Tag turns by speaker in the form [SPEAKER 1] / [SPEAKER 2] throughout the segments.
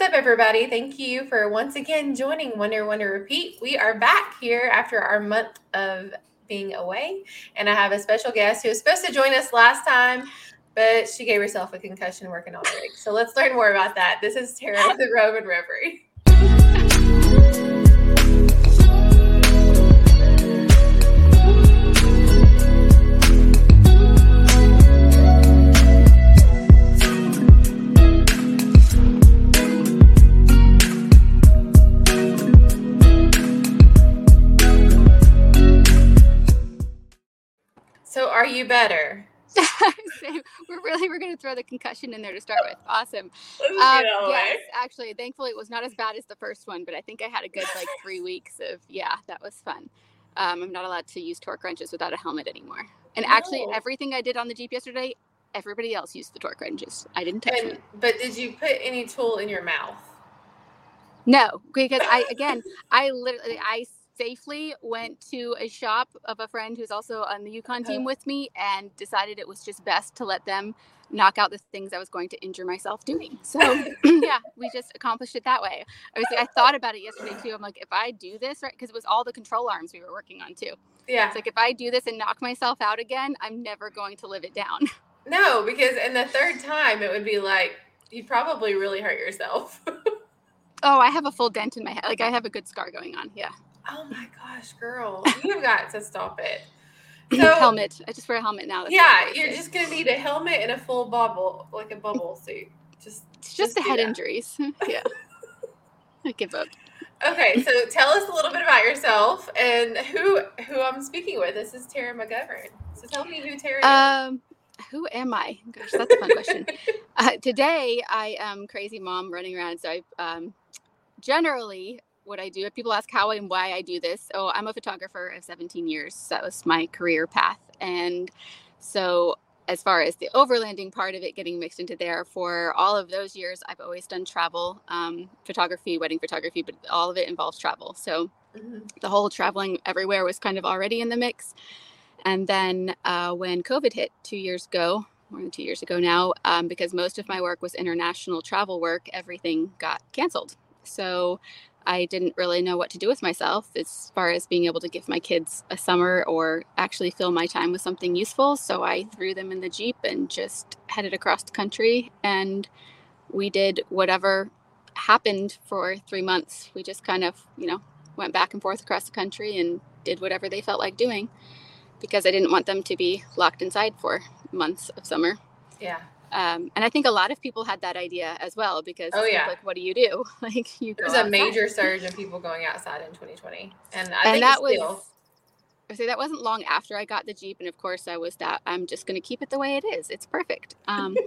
[SPEAKER 1] what's up, everybody? Thank you for once again joining Wonder Wonder Repeat. We are back here after our month of being away, and I have a special guest who was supposed to join us last time, but she gave herself a concussion working on rig. So let's learn more about that. This is Tara the Roman Reverie. You better?
[SPEAKER 2] we're really we're going to throw the concussion in there to start with. Awesome. Um, yes, actually, thankfully it was not as bad as the first one, but I think I had a good like three weeks of yeah, that was fun. Um, I'm not allowed to use torque wrenches without a helmet anymore. And no. actually, everything I did on the Jeep yesterday, everybody else used the torque wrenches. I didn't touch and, them.
[SPEAKER 1] But did you put any tool in your mouth?
[SPEAKER 2] No, because I again, I literally I safely went to a shop of a friend who's also on the Yukon team oh. with me and decided it was just best to let them knock out the things I was going to injure myself doing. So yeah, we just accomplished it that way. I thought about it yesterday too. I'm like, if I do this right, because it was all the control arms we were working on too.
[SPEAKER 1] Yeah.
[SPEAKER 2] It's like if I do this and knock myself out again, I'm never going to live it down.
[SPEAKER 1] No, because in the third time it would be like you probably really hurt yourself.
[SPEAKER 2] oh, I have a full dent in my head. Like I have a good scar going on. Yeah.
[SPEAKER 1] Oh my gosh, girl, you've got to stop it.
[SPEAKER 2] So, helmet. I just wear a helmet now.
[SPEAKER 1] That's yeah, you're just gonna need a helmet and a full bubble, like a bubble suit. Just,
[SPEAKER 2] it's just, just the head that. injuries. yeah, I give up.
[SPEAKER 1] Okay, so tell us a little bit about yourself and who who I'm speaking with. This is Tara McGovern. So tell me who Tara
[SPEAKER 2] um, is. Who am I? Gosh, that's a fun question. Uh, today, I am crazy mom running around. So I um, generally what I do. People ask how and why I do this. Oh, I'm a photographer of 17 years. That was my career path. And so, as far as the overlanding part of it getting mixed into there, for all of those years, I've always done travel, um, photography, wedding photography, but all of it involves travel. So, mm-hmm. the whole traveling everywhere was kind of already in the mix. And then uh, when COVID hit two years ago, more than two years ago now, um, because most of my work was international travel work, everything got canceled. So I didn't really know what to do with myself as far as being able to give my kids a summer or actually fill my time with something useful. So I threw them in the Jeep and just headed across the country. And we did whatever happened for three months. We just kind of, you know, went back and forth across the country and did whatever they felt like doing because I didn't want them to be locked inside for months of summer.
[SPEAKER 1] Yeah.
[SPEAKER 2] Um, and I think a lot of people had that idea as well because
[SPEAKER 1] oh yeah,
[SPEAKER 2] like what do you do? like you.
[SPEAKER 1] There's a major surge of people going outside in 2020, and I
[SPEAKER 2] and that was. Still... I say that wasn't long after I got the Jeep, and of course I was that I'm just going to keep it the way it is. It's perfect. Um,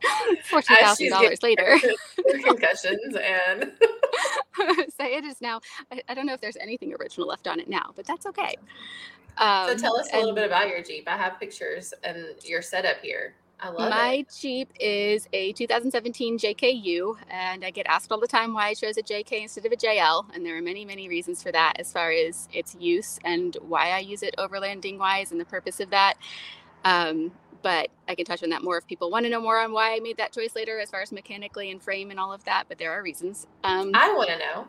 [SPEAKER 2] Fourteen thousand dollars later,
[SPEAKER 1] concussions and
[SPEAKER 2] say it is now. I, I, don't know if there's anything original left on it now, but that's okay.
[SPEAKER 1] Um, so tell us a little bit about your Jeep. I have pictures and your setup here. I love
[SPEAKER 2] My
[SPEAKER 1] it.
[SPEAKER 2] Jeep is a 2017 JKU, and I get asked all the time why I chose a JK instead of a JL. And there are many, many reasons for that as far as its use and why I use it overlanding wise and the purpose of that. Um, but I can touch on that more if people want to know more on why I made that choice later, as far as mechanically and frame and all of that. But there are reasons.
[SPEAKER 1] Um, I want to know.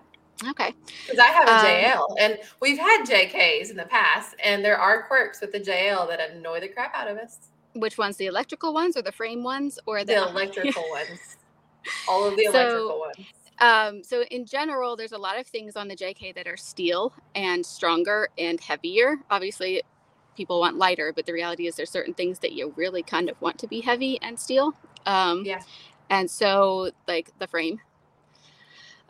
[SPEAKER 2] Okay.
[SPEAKER 1] Because I have a um, JL, and we've had JKs in the past, and there are quirks with the JL that annoy the crap out of us.
[SPEAKER 2] Which ones? The electrical ones or the frame ones or
[SPEAKER 1] the, the electrical ones? All of the electrical so, ones.
[SPEAKER 2] Um, so in general, there's a lot of things on the JK that are steel and stronger and heavier. Obviously, people want lighter, but the reality is there's certain things that you really kind of want to be heavy and steel. Um,
[SPEAKER 1] yeah.
[SPEAKER 2] And so, like the frame.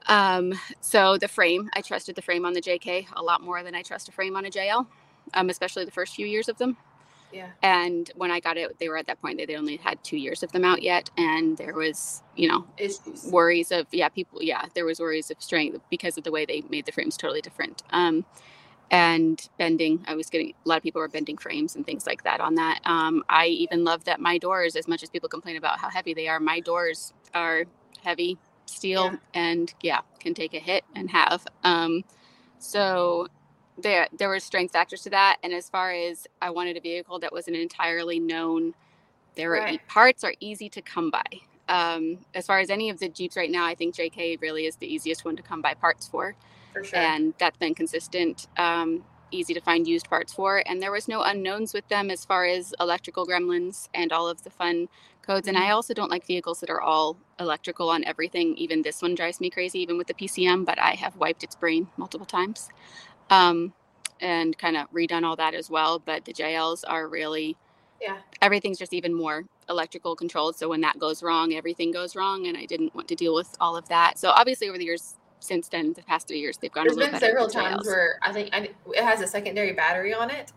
[SPEAKER 2] Um, so the frame, I trusted the frame on the JK a lot more than I trust a frame on a JL, um, especially the first few years of them.
[SPEAKER 1] Yeah.
[SPEAKER 2] And when I got it, they were at that point that they only had two years of them out yet, and there was, you know,
[SPEAKER 1] Issues.
[SPEAKER 2] worries of yeah, people, yeah, there was worries of strength because of the way they made the frames totally different. Um, and bending, I was getting a lot of people were bending frames and things like that on that. Um, I even love that my doors, as much as people complain about how heavy they are, my doors are heavy steel yeah. and yeah, can take a hit and have. Um, so there there were strength factors to that and as far as i wanted a vehicle that was an entirely known there right. are parts are easy to come by Um, as far as any of the Jeeps right now, I think JK really is the easiest one to come by parts for.
[SPEAKER 1] For sure.
[SPEAKER 2] And that's been consistent, um, easy to find used parts for. And there was no unknowns with them as far as electrical gremlins and all of the fun codes. And I
[SPEAKER 1] Mm-hmm.
[SPEAKER 2] also don't like vehicles that are all electrical on everything. Even this one drives me crazy, even with the PCM, but I have wiped its brain multiple times um, and kind of redone all that as well. But the JLs are really,
[SPEAKER 1] yeah.
[SPEAKER 2] everything's just even more electrical controlled. So when that goes wrong, everything goes wrong. And I didn't want to deal with all of that. So obviously, over the years, since then, the past three years, they've gone
[SPEAKER 1] There's
[SPEAKER 2] a little
[SPEAKER 1] been several times
[SPEAKER 2] JLs.
[SPEAKER 1] where I think I, it has a secondary battery on it,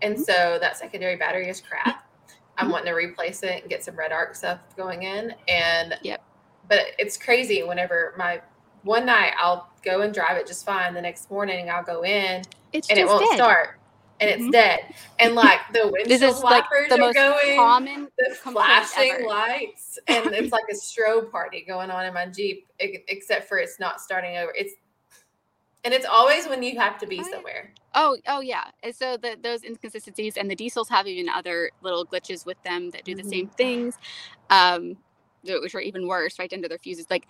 [SPEAKER 1] and so that secondary battery is crap. I'm
[SPEAKER 2] Mhm.
[SPEAKER 1] wanting to replace it and get some REDARC stuff going in, and
[SPEAKER 2] Yep.
[SPEAKER 1] But it's crazy. Whenever my one night I'll go and drive it just fine. The next morning I'll go in
[SPEAKER 2] it's
[SPEAKER 1] and it won't
[SPEAKER 2] dead.
[SPEAKER 1] start, and it's
[SPEAKER 2] Mhm.
[SPEAKER 1] dead, and like the windshield
[SPEAKER 2] is like
[SPEAKER 1] wipers
[SPEAKER 2] the
[SPEAKER 1] are
[SPEAKER 2] most
[SPEAKER 1] going
[SPEAKER 2] common.
[SPEAKER 1] the flashing
[SPEAKER 2] ever.
[SPEAKER 1] lights and it's like a strobe party going on in my jeep except for it's not starting over it's and it's always when you have to be
[SPEAKER 2] Oh,
[SPEAKER 1] somewhere
[SPEAKER 2] Oh, oh yeah. And so the, those inconsistencies and the diesels have even other little glitches with them that do the
[SPEAKER 1] Mhm.
[SPEAKER 2] same things, um, which are even worse, right under their fuses. Like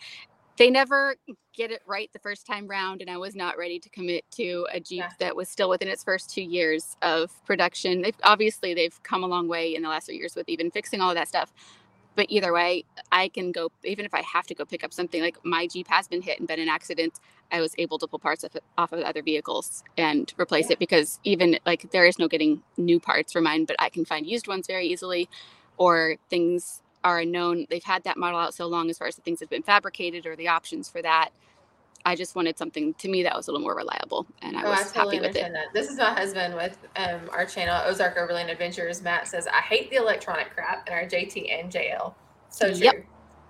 [SPEAKER 2] they never get it right the first time round, and I was not ready to commit to a Jeep
[SPEAKER 1] Yeah.
[SPEAKER 2] that was still within its first two years of production. They've obviously they've come a long way in the last few years with even fixing all of that stuff. But either way, I can go even if I have to go pick up something like my Jeep has been hit and been in accidents. I was able to pull parts of off of other vehicles and replace
[SPEAKER 1] Yeah.
[SPEAKER 2] it because even like there is no getting new parts for mine, but I can find used ones very easily, or things are unknown. They've had that model out so long as far as the things have been fabricated or the options for that. I just wanted something to me that was a little more reliable, and I
[SPEAKER 1] oh
[SPEAKER 2] was
[SPEAKER 1] i totally
[SPEAKER 2] happy with it.
[SPEAKER 1] that this is my husband with um, our channel ozark overland adventures matt says i hate the electronic crap in our jt and jl so true
[SPEAKER 2] Yep.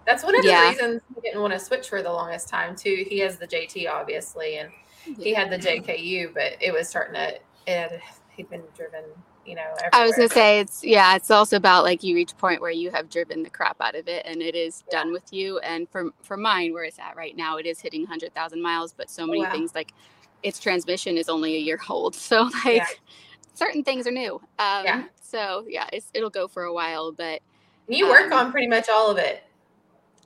[SPEAKER 1] that's one of
[SPEAKER 2] Yeah.
[SPEAKER 1] the reasons he didn't want to switch for the longest time too he has the jt obviously and he had the jku but it was starting to it had, he'd been driven you know everywhere.
[SPEAKER 2] I was gonna say it's yeah, it's also about like you reach a point where you have driven the crap out of it and it is
[SPEAKER 1] Yeah.
[SPEAKER 2] done with you. And for for mine, where it's at right now, it is hitting hundred thousand miles, but so many
[SPEAKER 1] Oh, wow.
[SPEAKER 2] things like its transmission is only a year old, so like
[SPEAKER 1] Yeah.
[SPEAKER 2] certain things are new. Um,
[SPEAKER 1] Yeah.
[SPEAKER 2] So yeah, it's, it'll go for a while, but
[SPEAKER 1] you work
[SPEAKER 2] um,
[SPEAKER 1] on pretty much all of it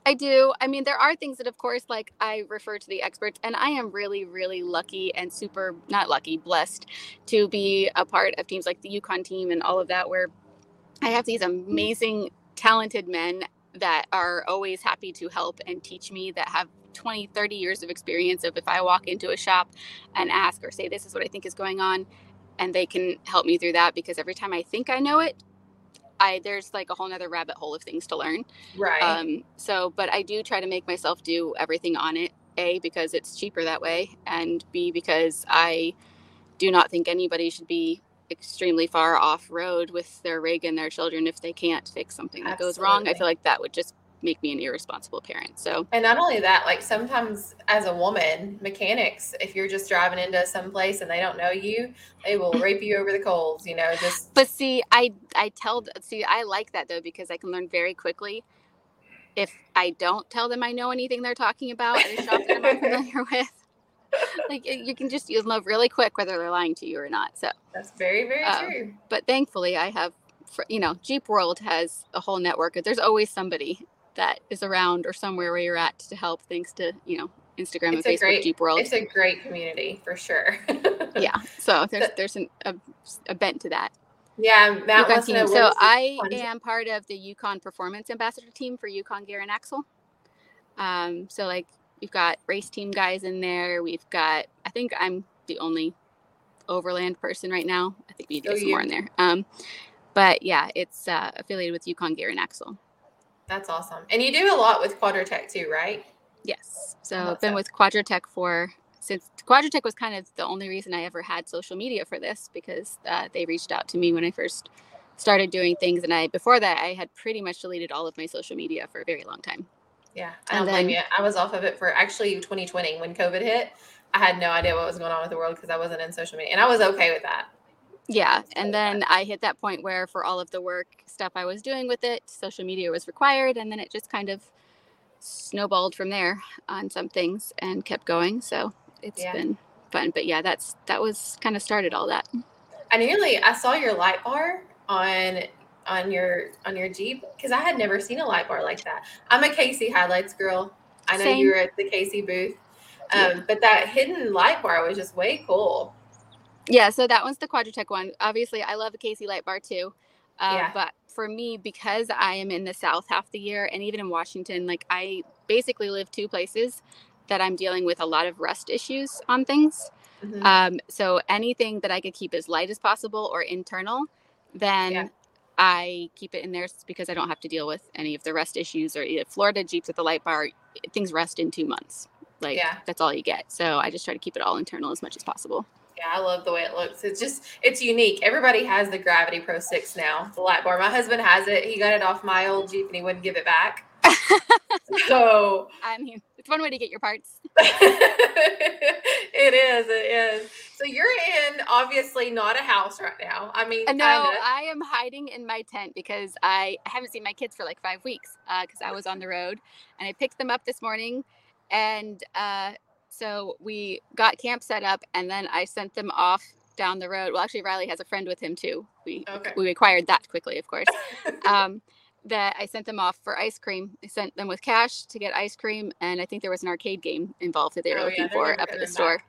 [SPEAKER 2] I do. I mean, there are things that, of course, like I refer to the experts, and I am really, really lucky and super not lucky, blessed to be a part of teams like the Yukon team and all of that, where I have these amazing, talented men that are always happy to help and teach me that have 20, 30 years of experience of if I walk into a shop and ask or say, this is what I think is going on, and they can help me through that because every time I think I know it, I there's like a whole nother rabbit hole of things to learn.
[SPEAKER 1] right
[SPEAKER 2] Um, so, but I do try to make myself do everything on it. A because it's cheaper that way, and B because I do not think anybody should be extremely far off road with their rig and their children if they can't fix something that goes wrong. I feel like that would just make me an irresponsible parent. So,
[SPEAKER 1] And not only that, like sometimes as a woman, mechanics, if you're just driving into some place and they don't know you, they will rape you over the coals, you know, just
[SPEAKER 2] but see, I I tell see I like that though because I can learn very quickly. If I don't tell them I know anything they're talking about a shop that I'm familiar with, like you can just you'll know really quick whether they're lying to you or not. So,
[SPEAKER 1] that's very, very
[SPEAKER 2] Um,
[SPEAKER 1] true.
[SPEAKER 2] but thankfully I have, you know, Jeep World has a whole network. There's always somebody that is around or somewhere where you're at to help. Thanks to you know Instagram
[SPEAKER 1] It's
[SPEAKER 2] and
[SPEAKER 1] a
[SPEAKER 2] Facebook
[SPEAKER 1] great-
[SPEAKER 2] Jeep World.
[SPEAKER 1] It's a great community for sure.
[SPEAKER 2] Yeah, so there's there's an, a, a bent to that.
[SPEAKER 1] yeah, Matt wants
[SPEAKER 2] team. So I am part of the Yukon Performance Ambassador team for Yukon Gear and Axle. Um, so like we've got race team guys in there. We've got I think I'm the only overland person right now. I think we need to
[SPEAKER 1] Oh,
[SPEAKER 2] some
[SPEAKER 1] you.
[SPEAKER 2] more in there. Um, but yeah, it's uh, affiliated with Yukon Gear and Axle.
[SPEAKER 1] That's awesome. And you do a lot with Quadratec too, right?
[SPEAKER 2] Yes. So I've been
[SPEAKER 1] that.
[SPEAKER 2] with Quadratec for since Quadratec was kind of the only reason I ever had social media for this because uh, they reached out to me when I first started doing things, and I before that I had pretty much deleted all of my social media for a very long time.
[SPEAKER 1] Yeah, I don't blame
[SPEAKER 2] then-
[SPEAKER 1] you. I was off of it for actually 2020 when COVID hit. I had no idea what was going on with the world because I wasn't in social media, and I was okay with that.
[SPEAKER 2] Yeah, and then I hit that point where for all of the work stuff I was doing with it, social media was required, and then it just kind of snowballed from there on some things and kept going. So it's
[SPEAKER 1] Yeah.
[SPEAKER 2] been fun. But yeah, that's that was kind of started all that.
[SPEAKER 1] I nearly I saw your light bar on on your on your Jeep? Because I had never seen a light bar like that. I'm a KC HiLiTES girl. I know
[SPEAKER 2] Same.
[SPEAKER 1] you were at the KC booth, um,
[SPEAKER 2] Yeah.
[SPEAKER 1] but that hidden light bar was just way cool.
[SPEAKER 2] Yeah, so that one's the Quadratec one. Obviously, I love the KC Light Bar too. Uh,
[SPEAKER 1] Yeah.
[SPEAKER 2] But for me, because I am in the South half the year, and even in Washington, like I basically live two places that I'm dealing with a lot of rust issues on things.
[SPEAKER 1] Mhm.
[SPEAKER 2] Um, so anything that I could keep as light as possible or internal, then
[SPEAKER 1] Yeah.
[SPEAKER 2] I keep it in there because I don't have to deal with any of the rust issues or Florida Jeeps with the light bar. Things rust in two months. Like
[SPEAKER 1] Yeah.
[SPEAKER 2] that's all you get. So I just try to keep it all internal as much as possible.
[SPEAKER 1] Yeah, I love the way it looks. It's just it's unique. Everybody has the Gravity Pro 6 now, the light bar. My husband has it. He got it off my old Jeep and he wouldn't give it back. so
[SPEAKER 2] I mean, it's one way to get your parts.
[SPEAKER 1] it is, it is. So you're in obviously not a house right now. I mean,
[SPEAKER 2] Uh, No,
[SPEAKER 1] kinda.
[SPEAKER 2] I am hiding in my tent because I haven't seen my kids for like five weeks because I was on the road and I picked them up this morning. And uh, so we got camp set up and then I sent them off down the road. Well, actually, Riley has a friend with him too. We,
[SPEAKER 1] Okay.
[SPEAKER 2] we acquired that quickly, of course. um, that I sent them off for ice cream. I sent them with cash to get ice cream. And I think there was an arcade game involved that they were
[SPEAKER 1] Oh,
[SPEAKER 2] looking
[SPEAKER 1] they're
[SPEAKER 2] for up at the store.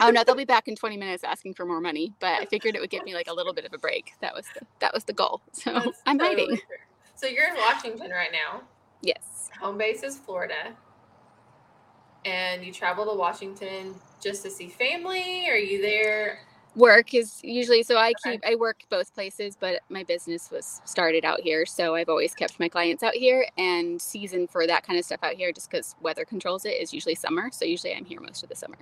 [SPEAKER 2] Oh no, they'll be back in 20 minutes asking for more money, but I figured it would give me like a little bit of a break. That was the that was the goal. So
[SPEAKER 1] That's
[SPEAKER 2] I'm
[SPEAKER 1] totally
[SPEAKER 2] hiding.
[SPEAKER 1] true. So you're in Washington right now.
[SPEAKER 2] Yes.
[SPEAKER 1] Home base is Florida. And you travel to Washington just to see family? Are you there?
[SPEAKER 2] Work is usually so I
[SPEAKER 1] Okay.
[SPEAKER 2] keep I work both places, but my business was started out here, so I've always kept my clients out here and season for that kind of stuff out here just cuz weather controls it is usually summer, so usually I'm here most of the summer.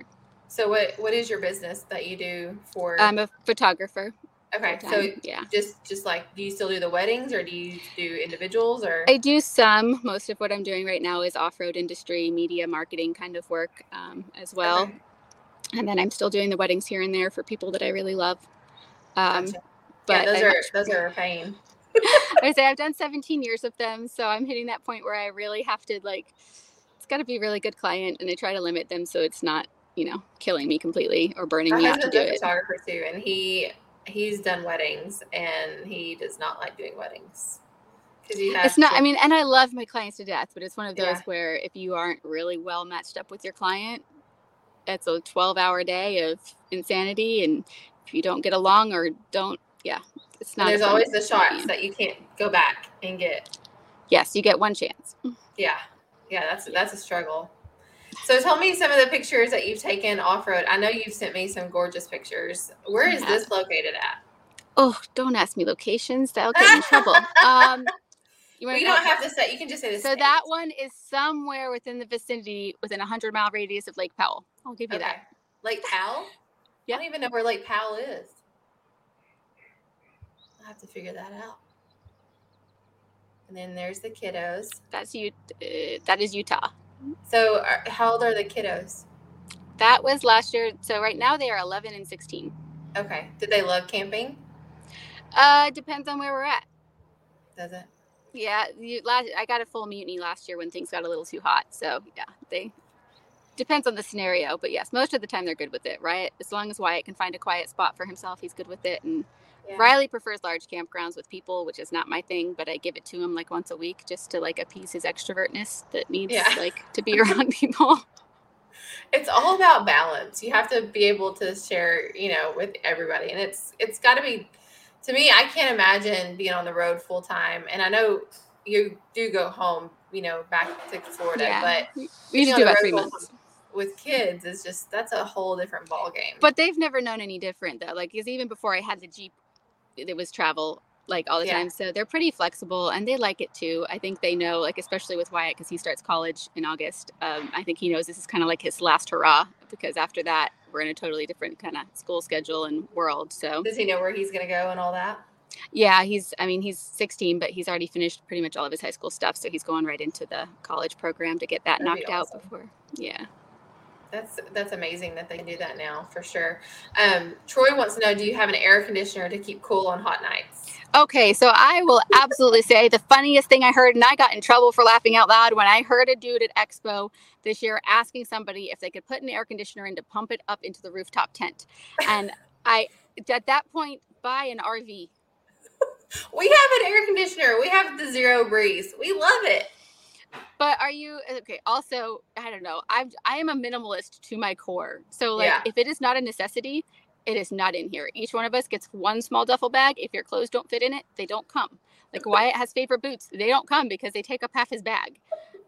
[SPEAKER 1] So what what is your business that you do for
[SPEAKER 2] I'm a photographer.
[SPEAKER 1] Okay, so
[SPEAKER 2] yeah.
[SPEAKER 1] just just like do you still do the weddings or do you do individuals or
[SPEAKER 2] I do some. Most of what I'm doing right now is off-road industry, media, marketing kind of work um, as well.
[SPEAKER 1] Okay,
[SPEAKER 2] and then I'm still doing the weddings here and there for people that I really love. Um,
[SPEAKER 1] gotcha.
[SPEAKER 2] but
[SPEAKER 1] yeah, those
[SPEAKER 2] I
[SPEAKER 1] are
[SPEAKER 2] much-
[SPEAKER 1] those are a pain.
[SPEAKER 2] I say I've done 17 years of them, so I'm hitting that point where I really have to like. It's got to be a really good client, and I try to limit them so it's not, you know, killing me completely or burning me out to do it.
[SPEAKER 1] photographer too, and he he's done weddings and he does not like doing weddings because he has.
[SPEAKER 2] It's not.
[SPEAKER 1] to-
[SPEAKER 2] I mean, and I love my clients to death, but it's one of those
[SPEAKER 1] Yeah.
[SPEAKER 2] where if you aren't really well matched up with your client, it's a 12-hour day of insanity, and if you don't get along or don't, yeah, it's not.
[SPEAKER 1] there's always the shots that you can't go back and get.
[SPEAKER 2] Yes, you get one chance.
[SPEAKER 1] Yeah, yeah, that's that's a struggle. So tell me some of the pictures that you've taken off road. I know you've sent me some gorgeous pictures. Where is
[SPEAKER 2] Yeah.
[SPEAKER 1] this located at?
[SPEAKER 2] Oh, don't ask me locations. That'll get me in trouble. Um, you
[SPEAKER 1] Well,
[SPEAKER 2] wanna
[SPEAKER 1] you
[SPEAKER 2] know-
[SPEAKER 1] don't have to say. You can just say the
[SPEAKER 2] So
[SPEAKER 1] state.
[SPEAKER 2] that one is somewhere within the vicinity, within a hundred mile radius of Lake Powell. I'll give you
[SPEAKER 1] Okay.
[SPEAKER 2] that.
[SPEAKER 1] Lake Powell?
[SPEAKER 2] Yeah.
[SPEAKER 1] I don't even know where Lake Powell is. I'll have to figure that out. And then there's the kiddos.
[SPEAKER 2] That's you. Uh, that is Utah.
[SPEAKER 1] So, are, how old are the kiddos?
[SPEAKER 2] That was last year. So right now they are 11 and 16.
[SPEAKER 1] Okay. Did they love camping?
[SPEAKER 2] Uh, depends on where we're at.
[SPEAKER 1] Does it?
[SPEAKER 2] Yeah, you, last I got a full mutiny last year when things got a little too hot. So yeah, they depends on the scenario, but yes, most of the time they're good with it. Right, as long as Wyatt can find a quiet spot for himself, he's good with it. And
[SPEAKER 1] Yeah.
[SPEAKER 2] Riley prefers large campgrounds with people, which is not my thing, but I give it to him like once a week just to like appease his extrovertness that needs
[SPEAKER 1] Yeah.
[SPEAKER 2] like to be around people.
[SPEAKER 1] It's all about balance. You have to be able to share, you know, with everybody, and it's it's got to be. To me, I can't imagine being on the road full time, and I know you do go home, you know, back to Florida,
[SPEAKER 2] Yeah.
[SPEAKER 1] but
[SPEAKER 2] We do about three months.
[SPEAKER 1] with kids is just that's a whole different ball game.
[SPEAKER 2] But they've never known any different though. Like, because even before I had the Jeep, it was travel like all the
[SPEAKER 1] Yeah.
[SPEAKER 2] time. So they're pretty flexible and they like it too. I think they know, like, especially with Wyatt, because he starts college in August. Um, I think he knows this is kind of like his last hurrah because after that, we're in a totally different kind of school schedule and world. So,
[SPEAKER 1] Does he know where he's going to go and all that?
[SPEAKER 2] yeah, he's, I mean, he's 16, but he's already finished pretty much all of his high school stuff. So he's going right into the college program to get that
[SPEAKER 1] That'd
[SPEAKER 2] knocked out before. Yeah.
[SPEAKER 1] That's that's amazing that they can do that now for sure. Um, Troy wants to know: Do you have an air conditioner to keep cool on hot nights?
[SPEAKER 2] Okay, so I will absolutely say the funniest thing I heard, and I got in trouble for laughing out loud when I heard a dude at Expo this year asking somebody if they could put an air conditioner in to pump it up into the rooftop tent. And I, at that point, buy an RV.
[SPEAKER 1] We have an air conditioner. We have the zero breeze. We love it.
[SPEAKER 2] But are you uh, okay? Also, I don't know. I'm I am a minimalist to my core. So like, yeah. if it is not a necessity, it is not in here. Each one of us gets one small duffel bag. If your clothes don't fit in it, they don't come. Like Wyatt has favorite boots. They don't come because they take up half his bag.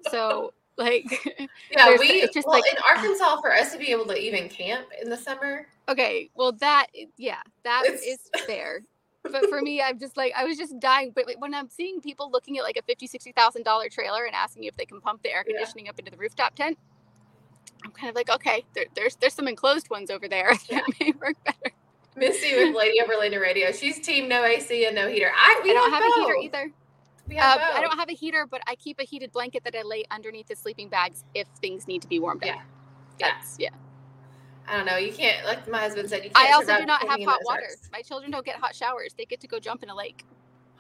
[SPEAKER 2] So like
[SPEAKER 1] yeah we it's just well, like in arkansas for us to be able to even camp in the summer
[SPEAKER 2] okay well that yeah that it's... is fair but for me i'm just like i was just dying but when i'm seeing people looking at like a 50 60000 dollar trailer and asking if they can pump the air conditioning yeah. up into the rooftop tent i'm kind of like okay there, there's there's some enclosed ones over there yeah. that may work better
[SPEAKER 1] Misty with Lady of Orlando Radio. She's team no AC and no heater. I,
[SPEAKER 2] I don't have both. a heater either. We have Uh, I don't have a heater, but I keep a heated blanket that I lay underneath the sleeping bags if things need to be warmed
[SPEAKER 1] yeah.
[SPEAKER 2] up. Yeah. yeah.
[SPEAKER 1] I don't know. You can't, like my husband said, you
[SPEAKER 2] can't. I also do not have hot water. My children don't get hot showers. They get to go jump in a lake.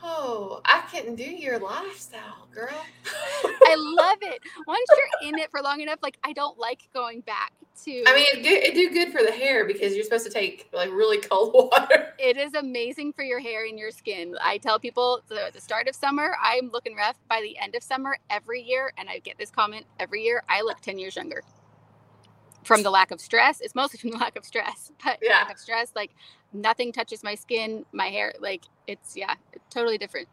[SPEAKER 1] Oh, I couldn't do your lifestyle, girl.
[SPEAKER 2] I love it. Once you're in it for long enough, like I don't like going back to.
[SPEAKER 1] I mean, it do, it do good for the hair because you're supposed to take like really cold water.
[SPEAKER 2] It is amazing for your hair and your skin. I tell people the, at the start of summer, I'm looking rough. By the end of summer, every year, and I get this comment every year, I look ten years younger from the lack of stress. It's mostly from the lack of stress, but yeah. lack of stress, like nothing touches my skin, my hair, like it's yeah, it's totally different.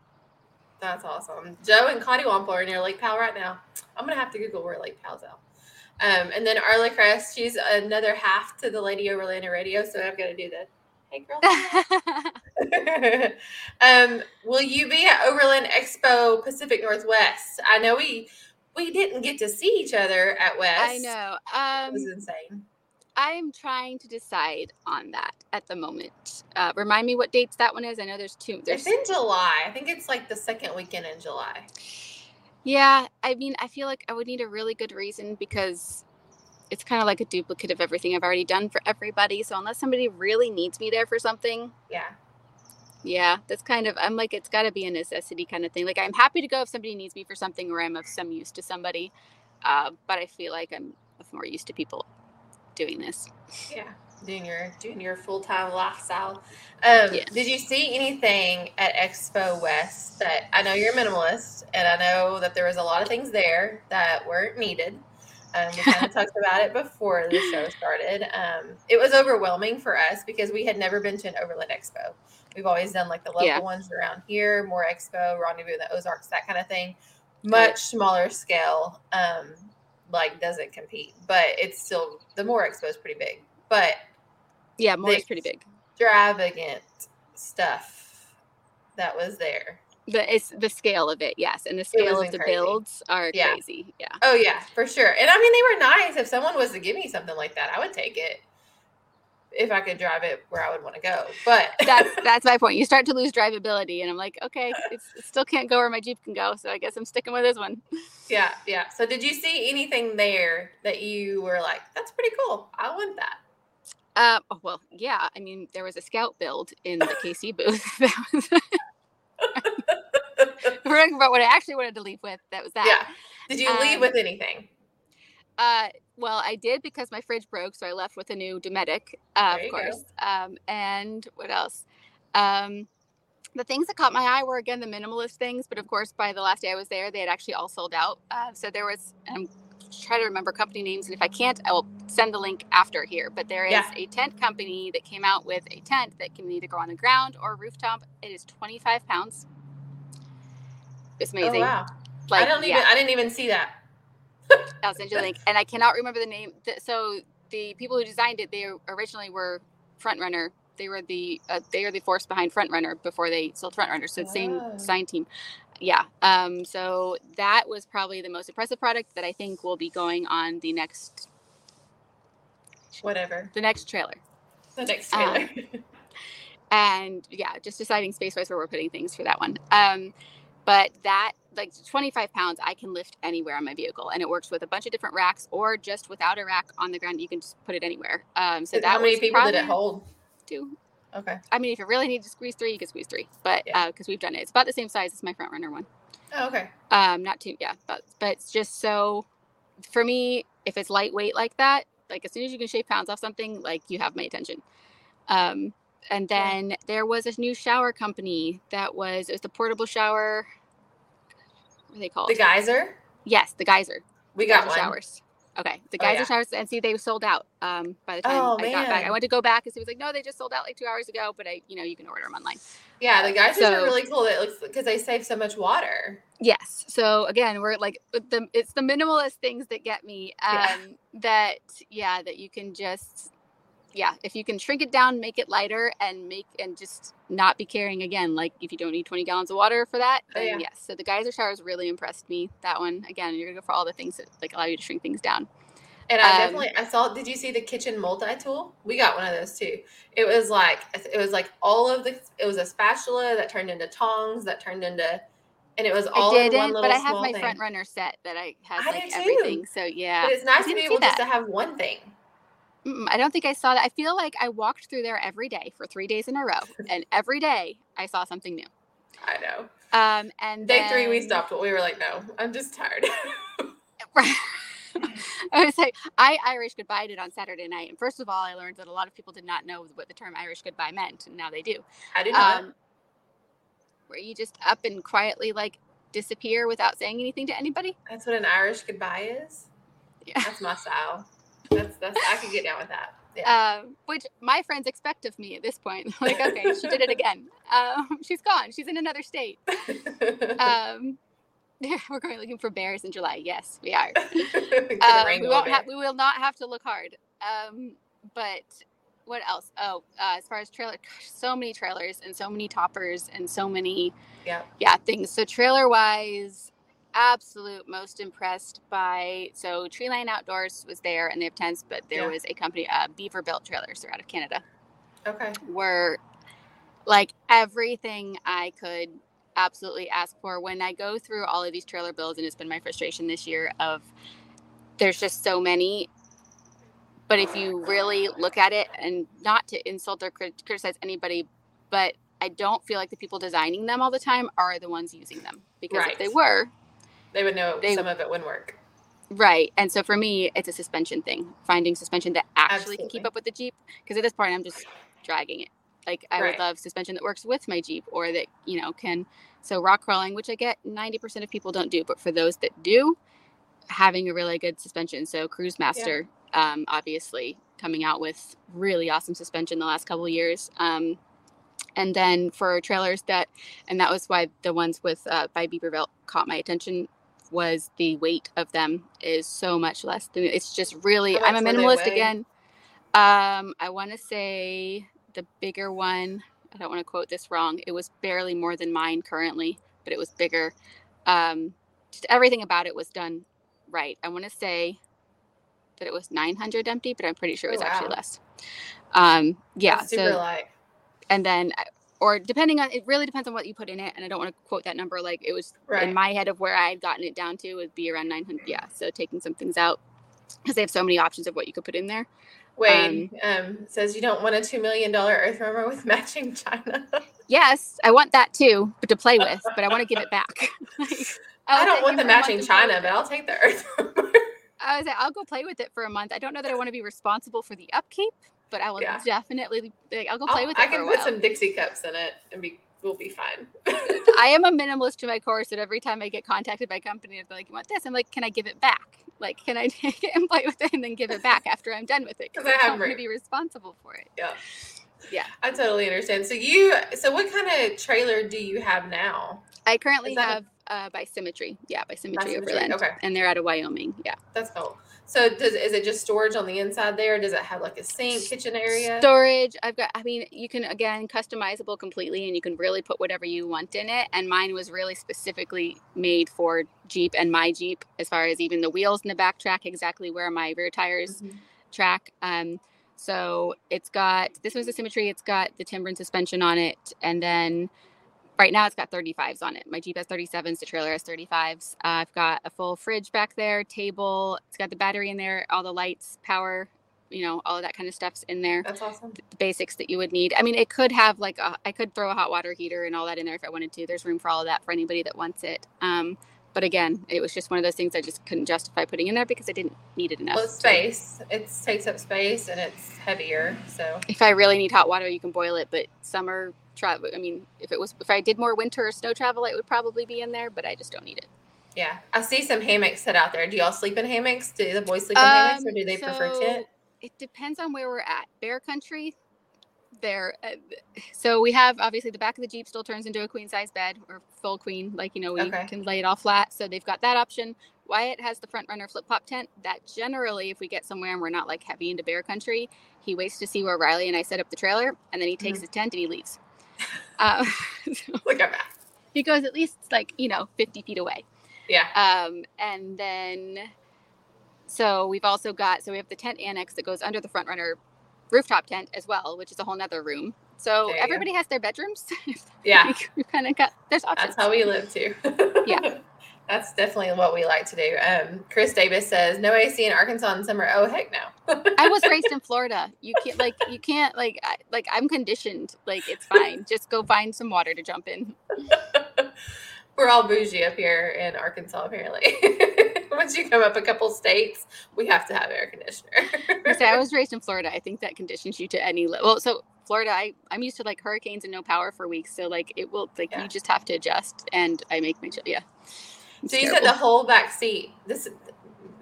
[SPEAKER 1] That's awesome. Joe and Wampler are near Lake Powell right now. I'm gonna have to Google where Lake Powell's at. Um, and then Arla Crest, she's another half to the Lady of Orlando Radio, so I'm gonna do the hey girl. um, will you be at Overland Expo Pacific Northwest? I know we we didn't get to see each other at West.
[SPEAKER 2] I know. Um,
[SPEAKER 1] it was insane.
[SPEAKER 2] I'm trying to decide on that at the moment. Uh, remind me what dates that one is. I know there's two. There's...
[SPEAKER 1] It's in July. I think it's like the second weekend in July.
[SPEAKER 2] Yeah, I mean, I feel like I would need a really good reason because it's kind of like a duplicate of everything I've already done for everybody. So unless somebody really needs me there for something,
[SPEAKER 1] yeah,
[SPEAKER 2] yeah, that's kind of, I'm like, it's got to be a necessity kind of thing. Like, I'm happy to go if somebody needs me for something or I'm of some use to somebody. Uh, but I feel like I'm of more used to people doing this.
[SPEAKER 1] Yeah, doing your doing your full time lifestyle. Um, yes. Did you see anything at Expo West that I know you're a minimalist, and I know that there was a lot of things there that weren't needed. Um, we kind of talked about it before the show started. Um, it was overwhelming for us because we had never been to an Overland Expo. We've always done like the local yeah. ones around here, more expo, rendezvous in the Ozarks, that kind of thing. Much smaller scale, um, like doesn't compete, but it's still the more expo is pretty big. But
[SPEAKER 2] yeah, more is pretty big.
[SPEAKER 1] Extravagant stuff that was there.
[SPEAKER 2] The it's the scale of it, yes, and the scale of the crazy. builds are yeah. crazy. Yeah.
[SPEAKER 1] Oh yeah, for sure. And I mean, they were nice. If someone was to give me something like that, I would take it if I could drive it where I would want to go. But
[SPEAKER 2] that's that's my point. You start to lose drivability, and I'm like, okay, it still can't go where my Jeep can go, so I guess I'm sticking with this one.
[SPEAKER 1] Yeah, yeah. So did you see anything there that you were like, that's pretty cool? I want that.
[SPEAKER 2] Uh, oh, well, yeah. I mean, there was a scout build in the KC booth. that was. We're talking about what I actually wanted to leave with. That was that.
[SPEAKER 1] Yeah. Did you leave um, with anything?
[SPEAKER 2] Uh, well, I did because my fridge broke, so I left with a new Dometic, uh, of course. Um, and what else? Um, the things that caught my eye were again the minimalist things, but of course, by the last day I was there, they had actually all sold out. Uh, so there was, I'm trying to remember company names, and if I can't, I will send the link after here. But there is yeah. a tent company that came out with a tent that can either go on the ground or rooftop. It is 25 pounds. It's oh, amazing. Oh,
[SPEAKER 1] wow. Like, I don't even, yeah. I didn't even see that.
[SPEAKER 2] I'll send you a link. And I cannot remember the name. So the people who designed it, they originally were Frontrunner. They were the uh, they are the force behind Frontrunner before they sold Frontrunner. So the same oh. design team. Yeah. Um, so that was probably the most impressive product that I think will be going on the next
[SPEAKER 1] whatever
[SPEAKER 2] the next trailer.
[SPEAKER 1] The next trailer.
[SPEAKER 2] Um, and yeah, just deciding space wise where we're putting things for that one. Um, but that like 25 pounds I can lift anywhere on my vehicle, and it works with a bunch of different racks or just without a rack on the ground. You can just put it anywhere. Um, so that
[SPEAKER 1] how many people did it hold?
[SPEAKER 2] Two.
[SPEAKER 1] Okay.
[SPEAKER 2] I mean, if you really need to squeeze three, you can squeeze three. But because yeah. uh, we've done it, it's about the same size as my Frontrunner one.
[SPEAKER 1] Oh, okay.
[SPEAKER 2] Um, not too yeah, but but it's just so for me, if it's lightweight like that, like as soon as you can shave pounds off something, like you have my attention. Um, And then there was a new shower company that was it was the portable shower. What are they called?
[SPEAKER 1] The geyser.
[SPEAKER 2] Yes, the geyser.
[SPEAKER 1] We got one.
[SPEAKER 2] showers. Okay, the geyser oh, yeah. showers, and see, they sold out um, by the time
[SPEAKER 1] oh,
[SPEAKER 2] I
[SPEAKER 1] man.
[SPEAKER 2] got back. I went to go back, and he was like, "No, they just sold out like two hours ago." But I, you know, you can order them online.
[SPEAKER 1] Yeah, the geysers so, are really cool. It looks because they save so much water.
[SPEAKER 2] Yes. So again, we're like the it's the minimalist things that get me. Um, yeah. That yeah, that you can just yeah, if you can shrink it down, make it lighter, and make and just not be carrying again. Like if you don't need 20 gallons of water for that, oh, then yeah. yes. So the geyser showers really impressed me. That one again, you're gonna go for all the things that like allow you to shrink things down.
[SPEAKER 1] And I um, definitely I saw. Did you see the kitchen multi tool? We got one of those too. It was like it was like all of the. It was a spatula that turned into tongs that turned into, and it was all
[SPEAKER 2] I didn't,
[SPEAKER 1] one little.
[SPEAKER 2] But I have my
[SPEAKER 1] thing.
[SPEAKER 2] front runner set that I have I like everything. So yeah,
[SPEAKER 1] but it's nice to be able just to have one thing.
[SPEAKER 2] I don't think I saw that. I feel like I walked through there every day for three days in a row, and every day I saw something new.
[SPEAKER 1] I know.
[SPEAKER 2] Um, and
[SPEAKER 1] day
[SPEAKER 2] then,
[SPEAKER 1] three we stopped. But we were like, no, I'm just tired.
[SPEAKER 2] right. I was like, I Irish goodbye it on Saturday night. And first of all, I learned that a lot of people did not know what the term Irish goodbye meant, and now they do.
[SPEAKER 1] I do not. Um,
[SPEAKER 2] where you just up and quietly like disappear without saying anything to anybody.
[SPEAKER 1] That's what an Irish goodbye is. Yeah, that's my style. That's that's I can get down with that.
[SPEAKER 2] Yeah. Um, which my friends expect of me at this point. like, okay, she did it again. Um, she's gone. She's in another state. um, we're going looking for bears in July. Yes, we are. uh, we won't have. We will not have to look hard. Um, but what else? Oh, uh, as far as trailer, gosh, so many trailers and so many toppers and so many,
[SPEAKER 1] yeah,
[SPEAKER 2] yeah, things. So trailer wise, absolute most impressed by. So Treeline Outdoors was there and they have tents, but there yeah. was a company, uh, Beaver Built Trailers. They're out of Canada.
[SPEAKER 1] Okay.
[SPEAKER 2] Were like everything I could absolutely ask for when I go through all of these trailer builds, and it's been my frustration this year of there's just so many. But if you really look at it, and not to insult or criticize anybody, but I don't feel like the people designing them all the time are the ones using them because right. if they were,
[SPEAKER 1] they would know they, some of it wouldn't work.
[SPEAKER 2] Right. And so for me, it's a suspension thing, finding suspension that actually
[SPEAKER 1] Absolutely.
[SPEAKER 2] can keep up with the Jeep. Because at this point, I'm just dragging it. Like I right. would love suspension that works with my Jeep or that, you know, can so rock crawling, which I get 90% of people don't do, but for those that do, having a really good suspension. So Cruise Master, yeah. um, obviously coming out with really awesome suspension the last couple years. Um, and then for trailers that, and that was why the ones with uh, by Beaver Built caught my attention was the weight of them is so much less than it's just really. I'm a minimalist again. Um, I want to say the bigger one I don't want to quote this wrong. It was barely more than mine currently, but it was bigger. Um, just everything about it was done right. I want to say that it was 900 empty, but I'm pretty sure it was oh, wow. actually less. Um, yeah.
[SPEAKER 1] That's super so, light.
[SPEAKER 2] And then, uh, or depending on, it really depends on what you put in it. And I don't want to quote that number. Like it was right. in my head of where I had gotten it down to would be around 900. Yeah. So taking some things out because they have so many options of what you could put in there.
[SPEAKER 1] Wade um, um, says you don't want a two million dollar earth with matching china.
[SPEAKER 2] yes, I want that too, but to play with. But I want to give it back.
[SPEAKER 1] like, I don't want the matching china, but I'll take the earth.
[SPEAKER 2] I was like, I'll go play with it for a month. I don't know that I want to be responsible for the upkeep, but I will yeah. definitely. Like, I'll go play I'll, with it.
[SPEAKER 1] I can put some Dixie cups in it and be we'll be fine.
[SPEAKER 2] I am a minimalist to my course, and every time I get contacted by a company, they're like, "You want this?" I'm like, "Can I give it back? Like, can I take it and play with it and then give it back after I'm done with it?
[SPEAKER 1] Because I
[SPEAKER 2] am going to be responsible for it."
[SPEAKER 1] Yeah.
[SPEAKER 2] Yeah.
[SPEAKER 1] I totally understand. So you, so what kind of trailer do you have now?
[SPEAKER 2] I currently have a, uh, by Symmetry. Yeah, by Symmetry, by Symmetry Overland. Okay. And they're out of Wyoming. Yeah.
[SPEAKER 1] That's cool. So does is it just storage on the inside there? Does it have like a sink, kitchen area?
[SPEAKER 2] Storage. I've got I mean, you can again customizable completely and you can really put whatever you want in it. And mine was really specifically made for Jeep and my Jeep, as far as even the wheels in the back track exactly where my rear tires mm-hmm. track. Um so it's got this was a symmetry, it's got the timber Timbren suspension on it, and then right now it's got 35s on it. My Jeep has 37s, the trailer has 35s. Uh, I've got a full fridge back there, table. It's got the battery in there, all the lights, power, you know, all of that kind of stuff's in there.
[SPEAKER 1] That's awesome.
[SPEAKER 2] The basics that you would need. I mean, it could have like a, I could throw a hot water heater and all that in there if I wanted to. There's room for all of that for anybody that wants it. Um, but again, it was just one of those things I just couldn't justify putting in there because I didn't need it enough.
[SPEAKER 1] Well, it's space. It takes up space and it's heavier. So
[SPEAKER 2] if I really need hot water, you can boil it. But summer travel, I mean, if it was, if I did more winter or snow travel, it would probably be in there. But I just don't need it.
[SPEAKER 1] Yeah, I see some hammocks set out there. Do y'all sleep in hammocks? Do the boys sleep in um, hammocks, or do they so prefer tent?
[SPEAKER 2] It depends on where we're at. Bear country, there. Uh, so we have obviously the back of the Jeep still turns into a queen size bed or full queen, like you know we okay. can lay it all flat. So they've got that option. Wyatt has the front runner flip flop tent. That generally, if we get somewhere and we're not like heavy into bear country, he waits to see where Riley and I set up the trailer, and then he takes mm-hmm. his tent and he leaves.
[SPEAKER 1] Uh, so Look at that.
[SPEAKER 2] He goes at least like you know fifty feet away.
[SPEAKER 1] Yeah.
[SPEAKER 2] Um, and then so we've also got so we have the tent annex that goes under the front runner rooftop tent as well, which is a whole nother room. So everybody has their bedrooms.
[SPEAKER 1] Yeah.
[SPEAKER 2] we kind of got there's options.
[SPEAKER 1] That's how we live too.
[SPEAKER 2] yeah.
[SPEAKER 1] That's definitely what we like to do. Um, Chris Davis says, "No AC in Arkansas in summer." Oh heck no!
[SPEAKER 2] I was raised in Florida. You can't like you can't like I, like I'm conditioned. Like it's fine. Just go find some water to jump in.
[SPEAKER 1] We're all bougie up here in Arkansas, apparently. Once you come up a couple states, we have to have air conditioner.
[SPEAKER 2] I, I was raised in Florida. I think that conditions you to any level. So Florida, I, I'm used to like hurricanes and no power for weeks. So like it will like yeah. you just have to adjust. And I make my yeah.
[SPEAKER 1] so you said the whole back seat. This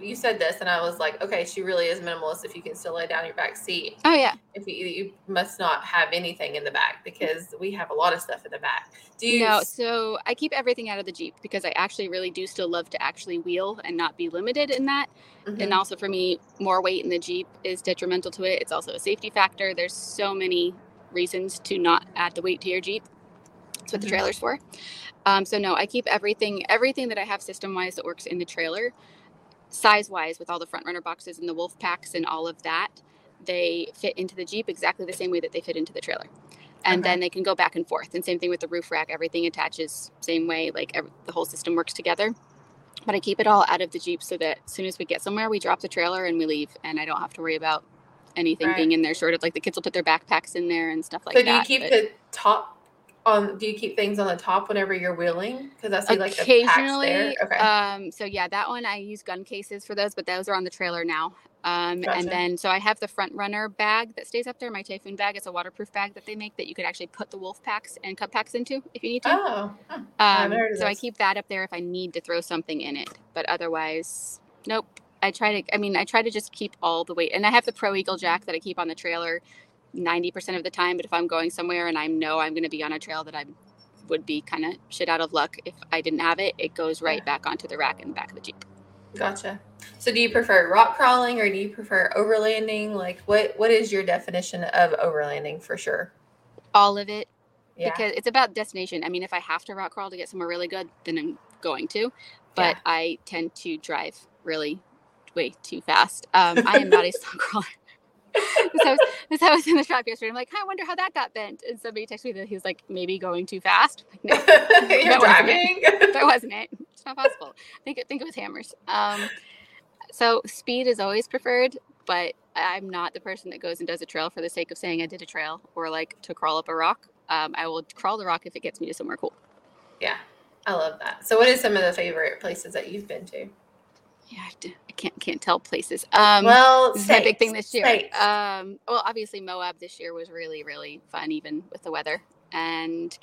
[SPEAKER 1] you said this, and I was like, okay, she really is minimalist. If you can still lay down your back seat.
[SPEAKER 2] Oh yeah.
[SPEAKER 1] If you you must not have anything in the back because we have a lot of stuff in the back.
[SPEAKER 2] Do you? No. So I keep everything out of the Jeep because I actually really do still love to actually wheel and not be limited in that. Mm-hmm. And also for me, more weight in the Jeep is detrimental to it. It's also a safety factor. There's so many reasons to not add the weight to your Jeep. That's what mm-hmm. the trailer's for. Um, so no, I keep everything everything that I have system wise that works in the trailer size wise with all the front runner boxes and the wolf packs and all of that they fit into the jeep exactly the same way that they fit into the trailer and okay. then they can go back and forth and same thing with the roof rack everything attaches same way like every, the whole system works together but i keep it all out of the jeep so that as soon as we get somewhere we drop the trailer and we leave and i don't have to worry about anything right. being in there short of like the kids will put their backpacks in there and stuff like
[SPEAKER 1] so
[SPEAKER 2] that
[SPEAKER 1] do you keep but, the top on do you keep things on the top whenever you're wheeling? Because i see like
[SPEAKER 2] occasionally
[SPEAKER 1] the
[SPEAKER 2] okay. um so yeah that one i use gun cases for those but those are on the trailer now. Um gotcha. and then so i have the front runner bag that stays up there my typhoon bag. It's a waterproof bag that they make that you could actually put the wolf packs and cub packs into if you need to.
[SPEAKER 1] Oh huh.
[SPEAKER 2] um so i keep that up there if i need to throw something in it but otherwise nope. I try to, I mean, I try to just keep all the weight. And I have the Pro Eagle Jack that I keep on the trailer 90% of the time. But if I'm going somewhere and I know I'm going to be on a trail that I would be kind of shit out of luck if I didn't have it, it goes right back onto the rack in the back of the Jeep.
[SPEAKER 1] Gotcha. So do you prefer rock crawling or do you prefer overlanding? Like what what is your definition of overlanding for sure?
[SPEAKER 2] All of it. Yeah. Because it's about destination. I mean, if I have to rock crawl to get somewhere really good, then I'm going to. But yeah. I tend to drive really way too fast. Um, I am not a slow crawler I, was, I was in the shop yesterday. I'm like, I wonder how that got bent. And somebody texted me that he was like, maybe going too fast. Like, no,
[SPEAKER 1] You're driving.
[SPEAKER 2] Wasn't that wasn't it. It's not possible. I think, I think it was hammers. Um, so speed is always preferred, but I'm not the person that goes and does a trail for the sake of saying I did a trail or like to crawl up a rock. Um, I will crawl the rock if it gets me to somewhere cool.
[SPEAKER 1] Yeah, I love that. So, what is some of the favorite places that you've been to?
[SPEAKER 2] Yeah, I, to, I can't can't tell places. Um,
[SPEAKER 1] well,
[SPEAKER 2] this is my big thing this year. Um, well, obviously Moab this year was really really fun, even with the weather. And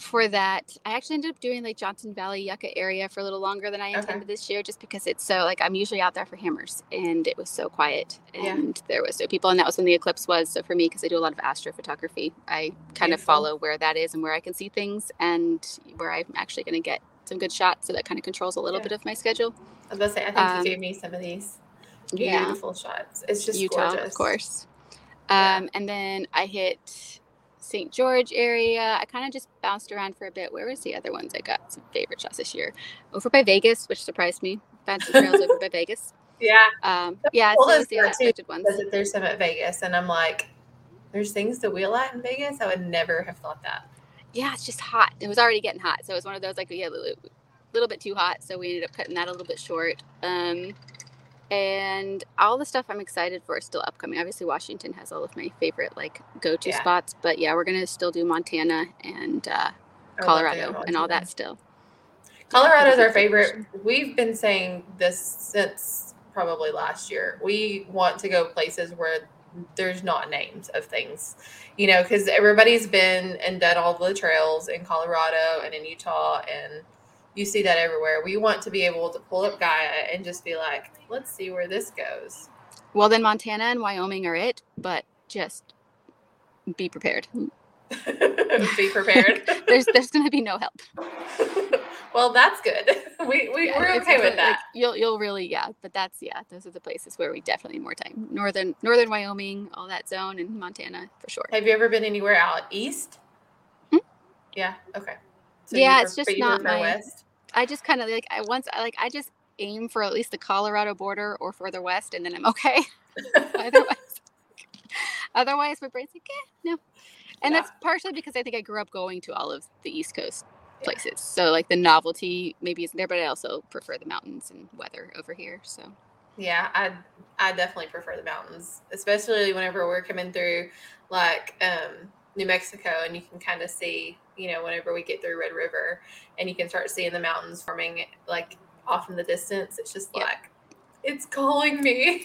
[SPEAKER 2] for that, I actually ended up doing like Johnson Valley Yucca area for a little longer than I intended okay. this year, just because it's so like I'm usually out there for hammers, and it was so quiet, and yeah. there was no people, and that was when the eclipse was. So for me, because I do a lot of astrophotography, I kind Beautiful. of follow where that is and where I can see things, and where I'm actually going to get some good shots. So that kind of controls a little yeah. bit of my schedule.
[SPEAKER 1] I was gonna say, I think um, you gave me some of these beautiful yeah. shots. It's just Utah, gorgeous.
[SPEAKER 2] of course. Um, and then I hit St. George area. I kind of just bounced around for a bit. Where was the other ones I got some favorite shots this year? Over by Vegas, which surprised me. Fancy trails over by Vegas.
[SPEAKER 1] Yeah.
[SPEAKER 2] Um, yeah, it's the unexpected ones.
[SPEAKER 1] There's some at Vegas, and I'm like, there's things to wheel at in Vegas. I would never have thought that.
[SPEAKER 2] Yeah, it's just hot. It was already getting hot, so it was one of those like yeah, a little bit too hot, so we ended up cutting that a little bit short. Um, and all the stuff I'm excited for is still upcoming. Obviously, Washington has all of my favorite like go-to yeah. spots, but yeah, we're gonna still do Montana and uh, Colorado and all that still.
[SPEAKER 1] Colorado's our favorite. We've been saying this since probably last year. We want to go places where there's not names of things, you know, because everybody's been and done all the trails in Colorado and in Utah, and you see that everywhere. We want to be able to pull up Gaia and just be like, let's see where this goes.
[SPEAKER 2] Well, then Montana and Wyoming are it, but just be prepared.
[SPEAKER 1] be prepared.
[SPEAKER 2] there's there's going to be no help.
[SPEAKER 1] well, that's good. We, we
[SPEAKER 2] Yeah,
[SPEAKER 1] we're okay with
[SPEAKER 2] like,
[SPEAKER 1] that.
[SPEAKER 2] you'll you'll really yeah, but that's yeah, those are the places where we definitely need more time. Northern northern Wyoming, all that zone, and Montana for sure.
[SPEAKER 1] Have you ever been anywhere out east?
[SPEAKER 2] Hmm?
[SPEAKER 1] Yeah. Okay.
[SPEAKER 2] Yeah,
[SPEAKER 1] you
[SPEAKER 2] it's just not my-
[SPEAKER 1] west.
[SPEAKER 2] I just kind of like I once I like I just aim for at least the Colorado border or further west, and then I'm okay. otherwise, otherwise my brain's like, eh, no. And
[SPEAKER 1] Yeah.
[SPEAKER 2] that's partially because I think I grew up going to all of the East Coast
[SPEAKER 1] Yeah.
[SPEAKER 2] Places, so like the novelty maybe isn't there, but I also prefer the mountains and weather over here. So
[SPEAKER 1] Yeah, I I definitely prefer the mountains, especially whenever we're coming through like um, New Mexico, and you can kind of see, you know, whenever we get through Red River, and you can start seeing the mountains forming like off in the distance. It's just
[SPEAKER 2] Yeah.
[SPEAKER 1] like it's calling me.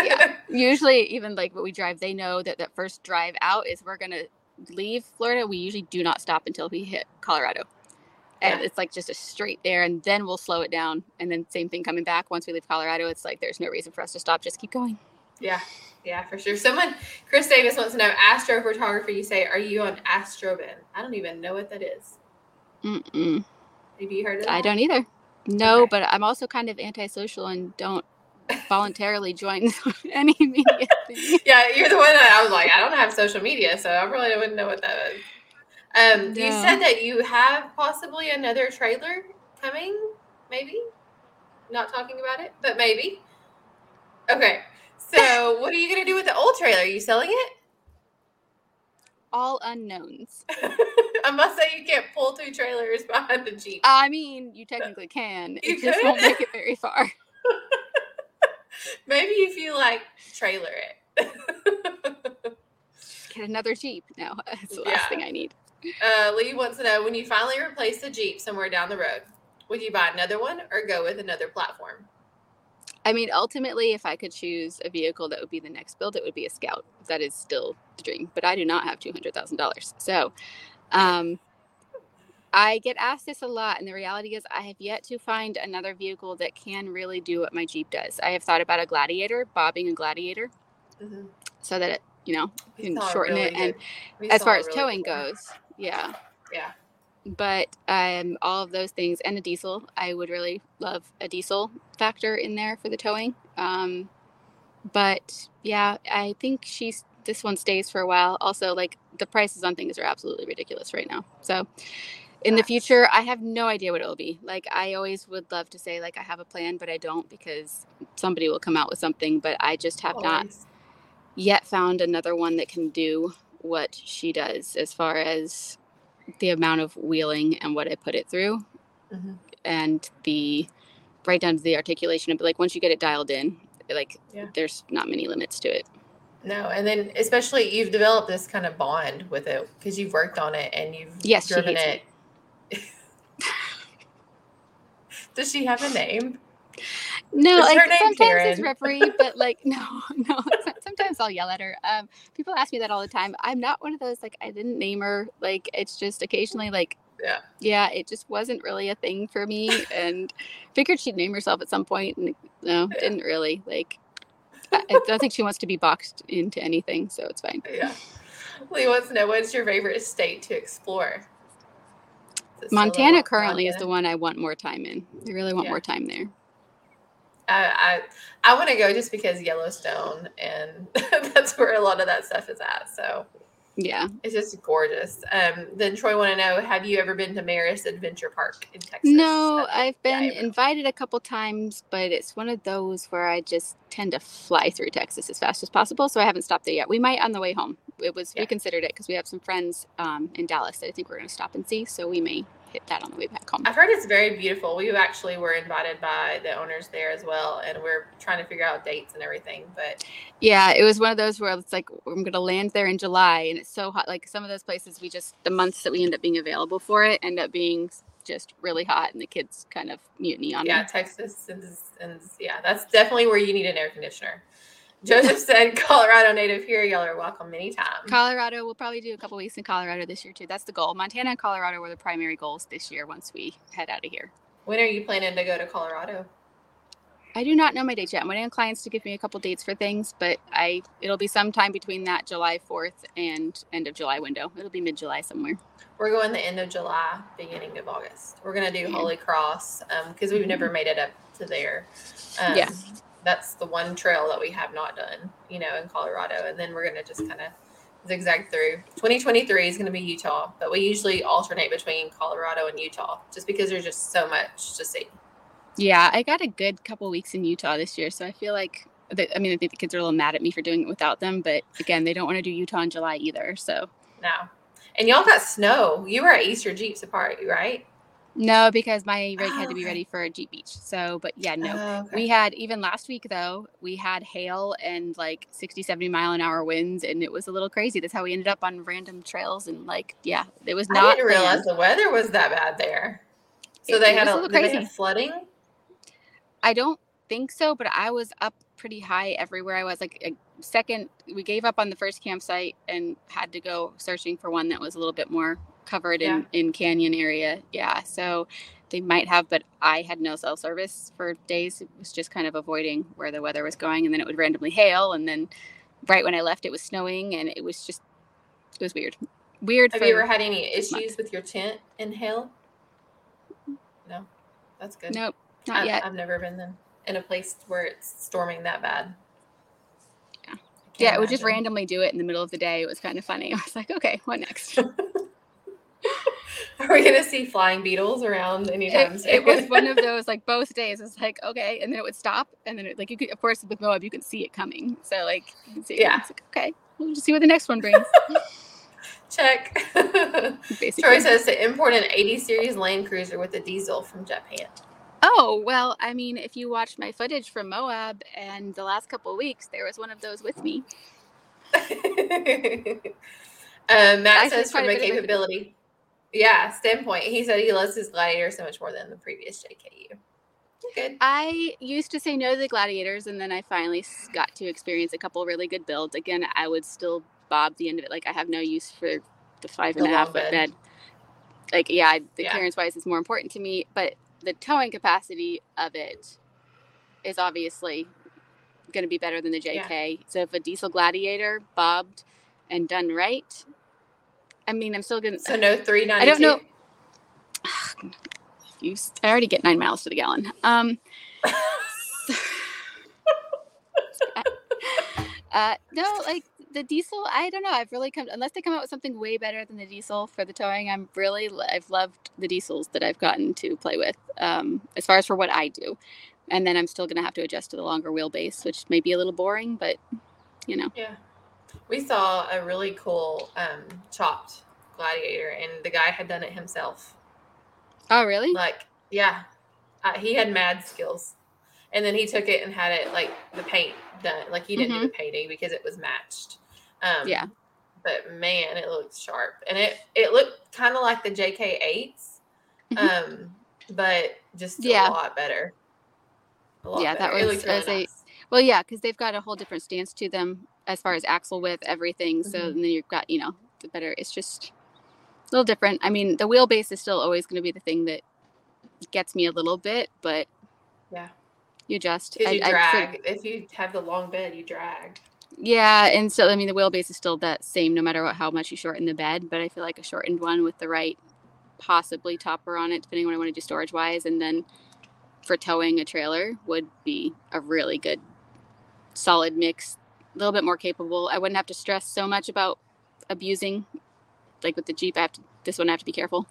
[SPEAKER 2] Yeah. usually even like what we drive, they know that that first drive out is we're gonna leave Florida. We usually do not stop until we hit Colorado. And it's like just a straight there, and then we'll slow it down. And then same thing coming back. Once we leave Colorado, it's like there's no reason for us to stop. Just keep going.
[SPEAKER 1] Yeah, yeah, for sure. Someone, Chris Davis wants to know astrophotography. You say, are you on Astrobin? I don't even know what that is.
[SPEAKER 2] Mm-mm.
[SPEAKER 1] Have you heard of that?
[SPEAKER 2] I don't either. No,
[SPEAKER 1] Okay.
[SPEAKER 2] but I'm also kind of antisocial and don't voluntarily join any media thing.
[SPEAKER 1] Yeah, you're the one that I was like, I don't have social media, so I really wouldn't know what that is. Um, you said that you have possibly another trailer coming, maybe. Not talking about it, but maybe. Okay, so what are you gonna do with the old trailer? Are you selling it?
[SPEAKER 2] All unknowns.
[SPEAKER 1] I must say you can't pull two trailers behind the Jeep.
[SPEAKER 2] I mean, you technically can.
[SPEAKER 1] You
[SPEAKER 2] It just
[SPEAKER 1] could?
[SPEAKER 2] won't make it very far.
[SPEAKER 1] Maybe if you like trailer it.
[SPEAKER 2] Get another Jeep. No, that's the
[SPEAKER 1] Yeah.
[SPEAKER 2] last thing I need.
[SPEAKER 1] Uh, Lee wants to know when you finally replace the Jeep somewhere down the road, would you buy another one or go with another platform?
[SPEAKER 2] I mean, ultimately, if I could choose a vehicle that would be the next build, it would be a Scout. That is still the dream, but I do not have two hundred thousand dollars. So, um, I get asked this a lot, and the reality is, I have yet to find another vehicle that can really do what my Jeep does. I have thought about a Gladiator, bobbing a Gladiator,
[SPEAKER 1] Mm-hmm.
[SPEAKER 2] so that it, you know, can shorten
[SPEAKER 1] really
[SPEAKER 2] it and as far as
[SPEAKER 1] really
[SPEAKER 2] towing goes, yeah.
[SPEAKER 1] Yeah.
[SPEAKER 2] But um, all of those things and a diesel, I would really love a diesel factor in there for the towing. Um, but yeah, I think she's this one stays for a while. Also, like the prices on things are absolutely ridiculous right now. So in the future, I have no idea what it'll be. Like I always would love to say like I have a plan, but I don't because somebody will come out with something. But I just have not yet found another one that can do what she does as far as the amount of wheeling and what I put it through
[SPEAKER 1] Mhm.
[SPEAKER 2] and the right down to the articulation of like once you get it dialed in like
[SPEAKER 1] Yeah.
[SPEAKER 2] there's not many limits to it
[SPEAKER 1] No, and then especially you've developed this kind of bond with it because you've worked on it and you've
[SPEAKER 2] Yes,
[SPEAKER 1] driven it. Does she have a name?
[SPEAKER 2] No like
[SPEAKER 1] her name
[SPEAKER 2] sometimes it's referee but like no no sometimes i'll yell at her um people ask me that all the time i'm not one of those like i didn't name her like it's just occasionally like
[SPEAKER 1] Yeah.
[SPEAKER 2] yeah it just wasn't really a thing for me and figured she'd name herself at some point and no
[SPEAKER 1] Yeah.
[SPEAKER 2] didn't really like I, I don't think she wants to be boxed into anything so it's fine
[SPEAKER 1] Yeah. Lee wants to know what's your favorite state to explore? Is it still
[SPEAKER 2] montana currently is the one i want more time in i really want
[SPEAKER 1] Yeah.
[SPEAKER 2] more time there
[SPEAKER 1] I I, I want to go just because Yellowstone and that's where a lot of that stuff is at. So
[SPEAKER 2] yeah
[SPEAKER 1] it's just gorgeous. Um, then Troy want to know: Have you ever been to Maris Adventure Park in Texas?
[SPEAKER 2] No,
[SPEAKER 1] That-
[SPEAKER 2] I've been invited a couple times, but it's one of those where I just tend to fly through Texas as fast as possible. So I haven't stopped there yet. We might on the way home. It was
[SPEAKER 1] Yeah.
[SPEAKER 2] we considered it because we have some friends um, in Dallas that I think we're going to stop and see. So we may hit that on the way back home.
[SPEAKER 1] I've heard it's very beautiful. We actually were invited by the owners there as well, and we're trying to figure out dates and everything. But
[SPEAKER 2] Yeah, it was one of those where it's like I'm going to land there in July, and it's so hot. Like some of those places, we just the months that we end up being available for it end up being just really hot and the kids kind of mutiny on it.
[SPEAKER 1] Yeah,
[SPEAKER 2] me.
[SPEAKER 1] Texas and yeah, that's definitely where you need an air conditioner. Joseph said, Colorado native here. Y'all are welcome anytime.
[SPEAKER 2] Colorado, we'll probably do a couple weeks in Colorado this year too. That's the goal. Montana and Colorado were the primary goals this year once we head out of here.
[SPEAKER 1] when are you planning to go to Colorado?
[SPEAKER 2] I do not know my dates yet. I'm waiting on clients to give me a couple dates for things, but I it'll be sometime between that July 4th and end of July window. It'll be mid July somewhere.
[SPEAKER 1] We're going the end of July, beginning of August. We're gonna do
[SPEAKER 2] Yeah.
[SPEAKER 1] Holy Cross because we've never made it up to there. Um,
[SPEAKER 2] Yeah.
[SPEAKER 1] That's the one trail that we have not done, you know, in Colorado, and then we're gonna just kind of zigzag through. 2023 is gonna be Utah, but we usually alternate between Colorado and Utah just because there's just so much to see.
[SPEAKER 2] Yeah, I got a good couple weeks in Utah this year, so I feel like the, I mean, I think the kids are a little mad at me for doing it without them, but again, they don't want to do Utah in July either. So
[SPEAKER 1] now. And y'all got snow. You were at Easter Jeep Safari, right?
[SPEAKER 2] No, because my rig had
[SPEAKER 1] Oh,
[SPEAKER 2] to be
[SPEAKER 1] oh,
[SPEAKER 2] ready for Jeep Beach. So, but yeah, no.
[SPEAKER 1] Oh, okay.
[SPEAKER 2] We had even last week though, we had hail and like 60, 70 mile an hour winds, and it was a little crazy. That's how we ended up on random trails. And like, yeah, it was not.
[SPEAKER 1] I didn't realize
[SPEAKER 2] planned.
[SPEAKER 1] the weather was that bad there. So
[SPEAKER 2] It-
[SPEAKER 1] they
[SPEAKER 2] it
[SPEAKER 1] had a,
[SPEAKER 2] a
[SPEAKER 1] they
[SPEAKER 2] crazy.
[SPEAKER 1] have flooding.
[SPEAKER 2] I don't think so, but I was up pretty high everywhere I was. Like, a second, we gave up on the first campsite and had to go searching for one that was a little bit more covered in, in canyon area. Yeah. So they might have, but I had no cell service for days. It was just kind of avoiding where the weather was going. And then it would randomly hail. And then right when I left, it was snowing and it was just, it was weird. Weird.
[SPEAKER 1] Have you ever had any issues
[SPEAKER 2] month.
[SPEAKER 1] with your tent in hail? No, that's good.
[SPEAKER 2] Nope, not
[SPEAKER 1] I,
[SPEAKER 2] yet.
[SPEAKER 1] I've never been in, in a place where it's storming that bad.
[SPEAKER 2] Yeah. Yeah, it would just randomly do it in the middle of the day. It was kind of funny. I was like, okay, what next?
[SPEAKER 1] Are we gonna see flying beetles around anytime
[SPEAKER 2] it,
[SPEAKER 1] soon?
[SPEAKER 2] it was one of those like both days it's like okay and then it would stop and then it, like you could of course with moab you can see it coming so like you can see it
[SPEAKER 1] Yeah.
[SPEAKER 2] coming. It's like, okay we'll just see what the next one brings
[SPEAKER 1] Check.
[SPEAKER 2] basically
[SPEAKER 1] Troy says to import an 80 series Land Cruiser with a diesel from Japan.
[SPEAKER 2] oh well i mean if you watch my footage from moab and the last couple of weeks there was one of those with me
[SPEAKER 1] um, Matt
[SPEAKER 2] Actually,
[SPEAKER 1] says from
[SPEAKER 2] a
[SPEAKER 1] a
[SPEAKER 2] bit of it.
[SPEAKER 1] capability, yeah, standpoint, he said he loves his Gladiator so much more than the previous JKU. Good.
[SPEAKER 2] i used to say no to the gladiators and then i finally got to experience a couple really good builds again i would still bob the end of it like i have no use for the five and
[SPEAKER 1] The
[SPEAKER 2] a half foot
[SPEAKER 1] bed.
[SPEAKER 2] like yeah I- the
[SPEAKER 1] Yeah.
[SPEAKER 2] clearance wise is more important to me but the towing capacity of it is obviously going to be better than the
[SPEAKER 1] Yeah.
[SPEAKER 2] jk so if a diesel gladiator bobbed and done right i mean i'm still gonna
[SPEAKER 1] So no 392.
[SPEAKER 2] i don't know. you i already get nine miles to the gallon. Um uh no like the diesel i don't know. I've really come unless they come out with something way better than the diesel for the towing i'm really i've loved the diesels that i've gotten to play with um as far as for what i do. And then i'm still going to have to adjust to the longer wheelbase which may be a little boring but you know.
[SPEAKER 1] Yeah. We saw a really cool um, chopped gladiator, and the guy had done it himself.
[SPEAKER 2] oh really
[SPEAKER 1] Like, yeah, uh, he had mad skills. And then he took it and had it like the paint done. Like he didn't do the painting because it was matched. Um,
[SPEAKER 2] Yeah.
[SPEAKER 1] But man, it looked sharp, and it it looked kind of like the JK 8s
[SPEAKER 2] Mhm.
[SPEAKER 1] um, but just
[SPEAKER 2] Yeah.
[SPEAKER 1] a lot better. A lot
[SPEAKER 2] Yeah, that
[SPEAKER 1] better. It
[SPEAKER 2] was-
[SPEAKER 1] really
[SPEAKER 2] as a-
[SPEAKER 1] nice.
[SPEAKER 2] Well, yeah, because they've got a whole different stance to them as far as axle width, everything. So
[SPEAKER 1] Mhm.
[SPEAKER 2] then you've got, you know, the better. It's just a little different. I mean, the wheelbase is still always going to be the thing that gets me a little bit, but
[SPEAKER 1] Yeah.
[SPEAKER 2] you adjust.
[SPEAKER 1] You
[SPEAKER 2] I- I- for-
[SPEAKER 1] if you have the long bed, you drag.
[SPEAKER 2] yeah, and so I mean, the wheelbase is still that same no matter what, how much you shorten the bed. But I feel like a shortened one with the right, possibly topper on it, depending on what I want to do storage wise, and then for towing a trailer would be a really good, solid mix. A little bit more capable. I wouldn't have to stress so much about abusing, like with the Jeep. I have to. This one I have to be careful.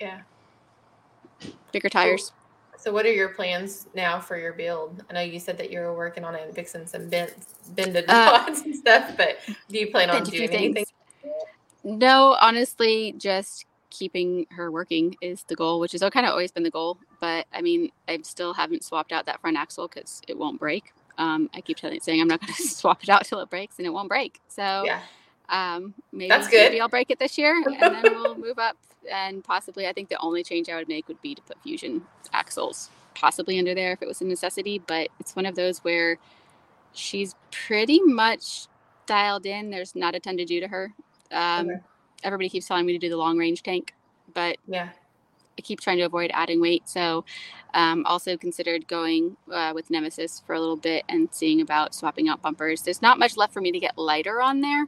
[SPEAKER 1] Yeah.
[SPEAKER 2] Bigger tires.
[SPEAKER 1] So, what are your plans now for your build? I know you said that you were working on it and fixing some bent, bended
[SPEAKER 2] Uh,
[SPEAKER 1] rods and stuff, but do you plan on
[SPEAKER 2] Bent a few
[SPEAKER 1] doing anything?
[SPEAKER 2] No, honestly, just keeping her working is the goal, which has kind of always been the goal. But I mean, I still haven't swapped out that front axle because it won't break. Um, I keep telling, saying I'm not going to swap it out till it breaks, and it won't break. So
[SPEAKER 1] Yeah.
[SPEAKER 2] Um, maybe
[SPEAKER 1] That's good.
[SPEAKER 2] maybe I'll break it this year, and then we'll move up. And possibly, I think the only change I would make would be to put fusion axles possibly under there if it was a necessity. But it's one of those where she's pretty much dialed in. There's not a ton to do to her. Um,
[SPEAKER 1] Okay.
[SPEAKER 2] Everybody keeps telling me to do the long range tank, but
[SPEAKER 1] Yeah.
[SPEAKER 2] I keep trying to avoid adding weight. So, um, also considered going uh, with Nemesis for a little bit and seeing about swapping out bumpers. There's not much left for me to get lighter on there.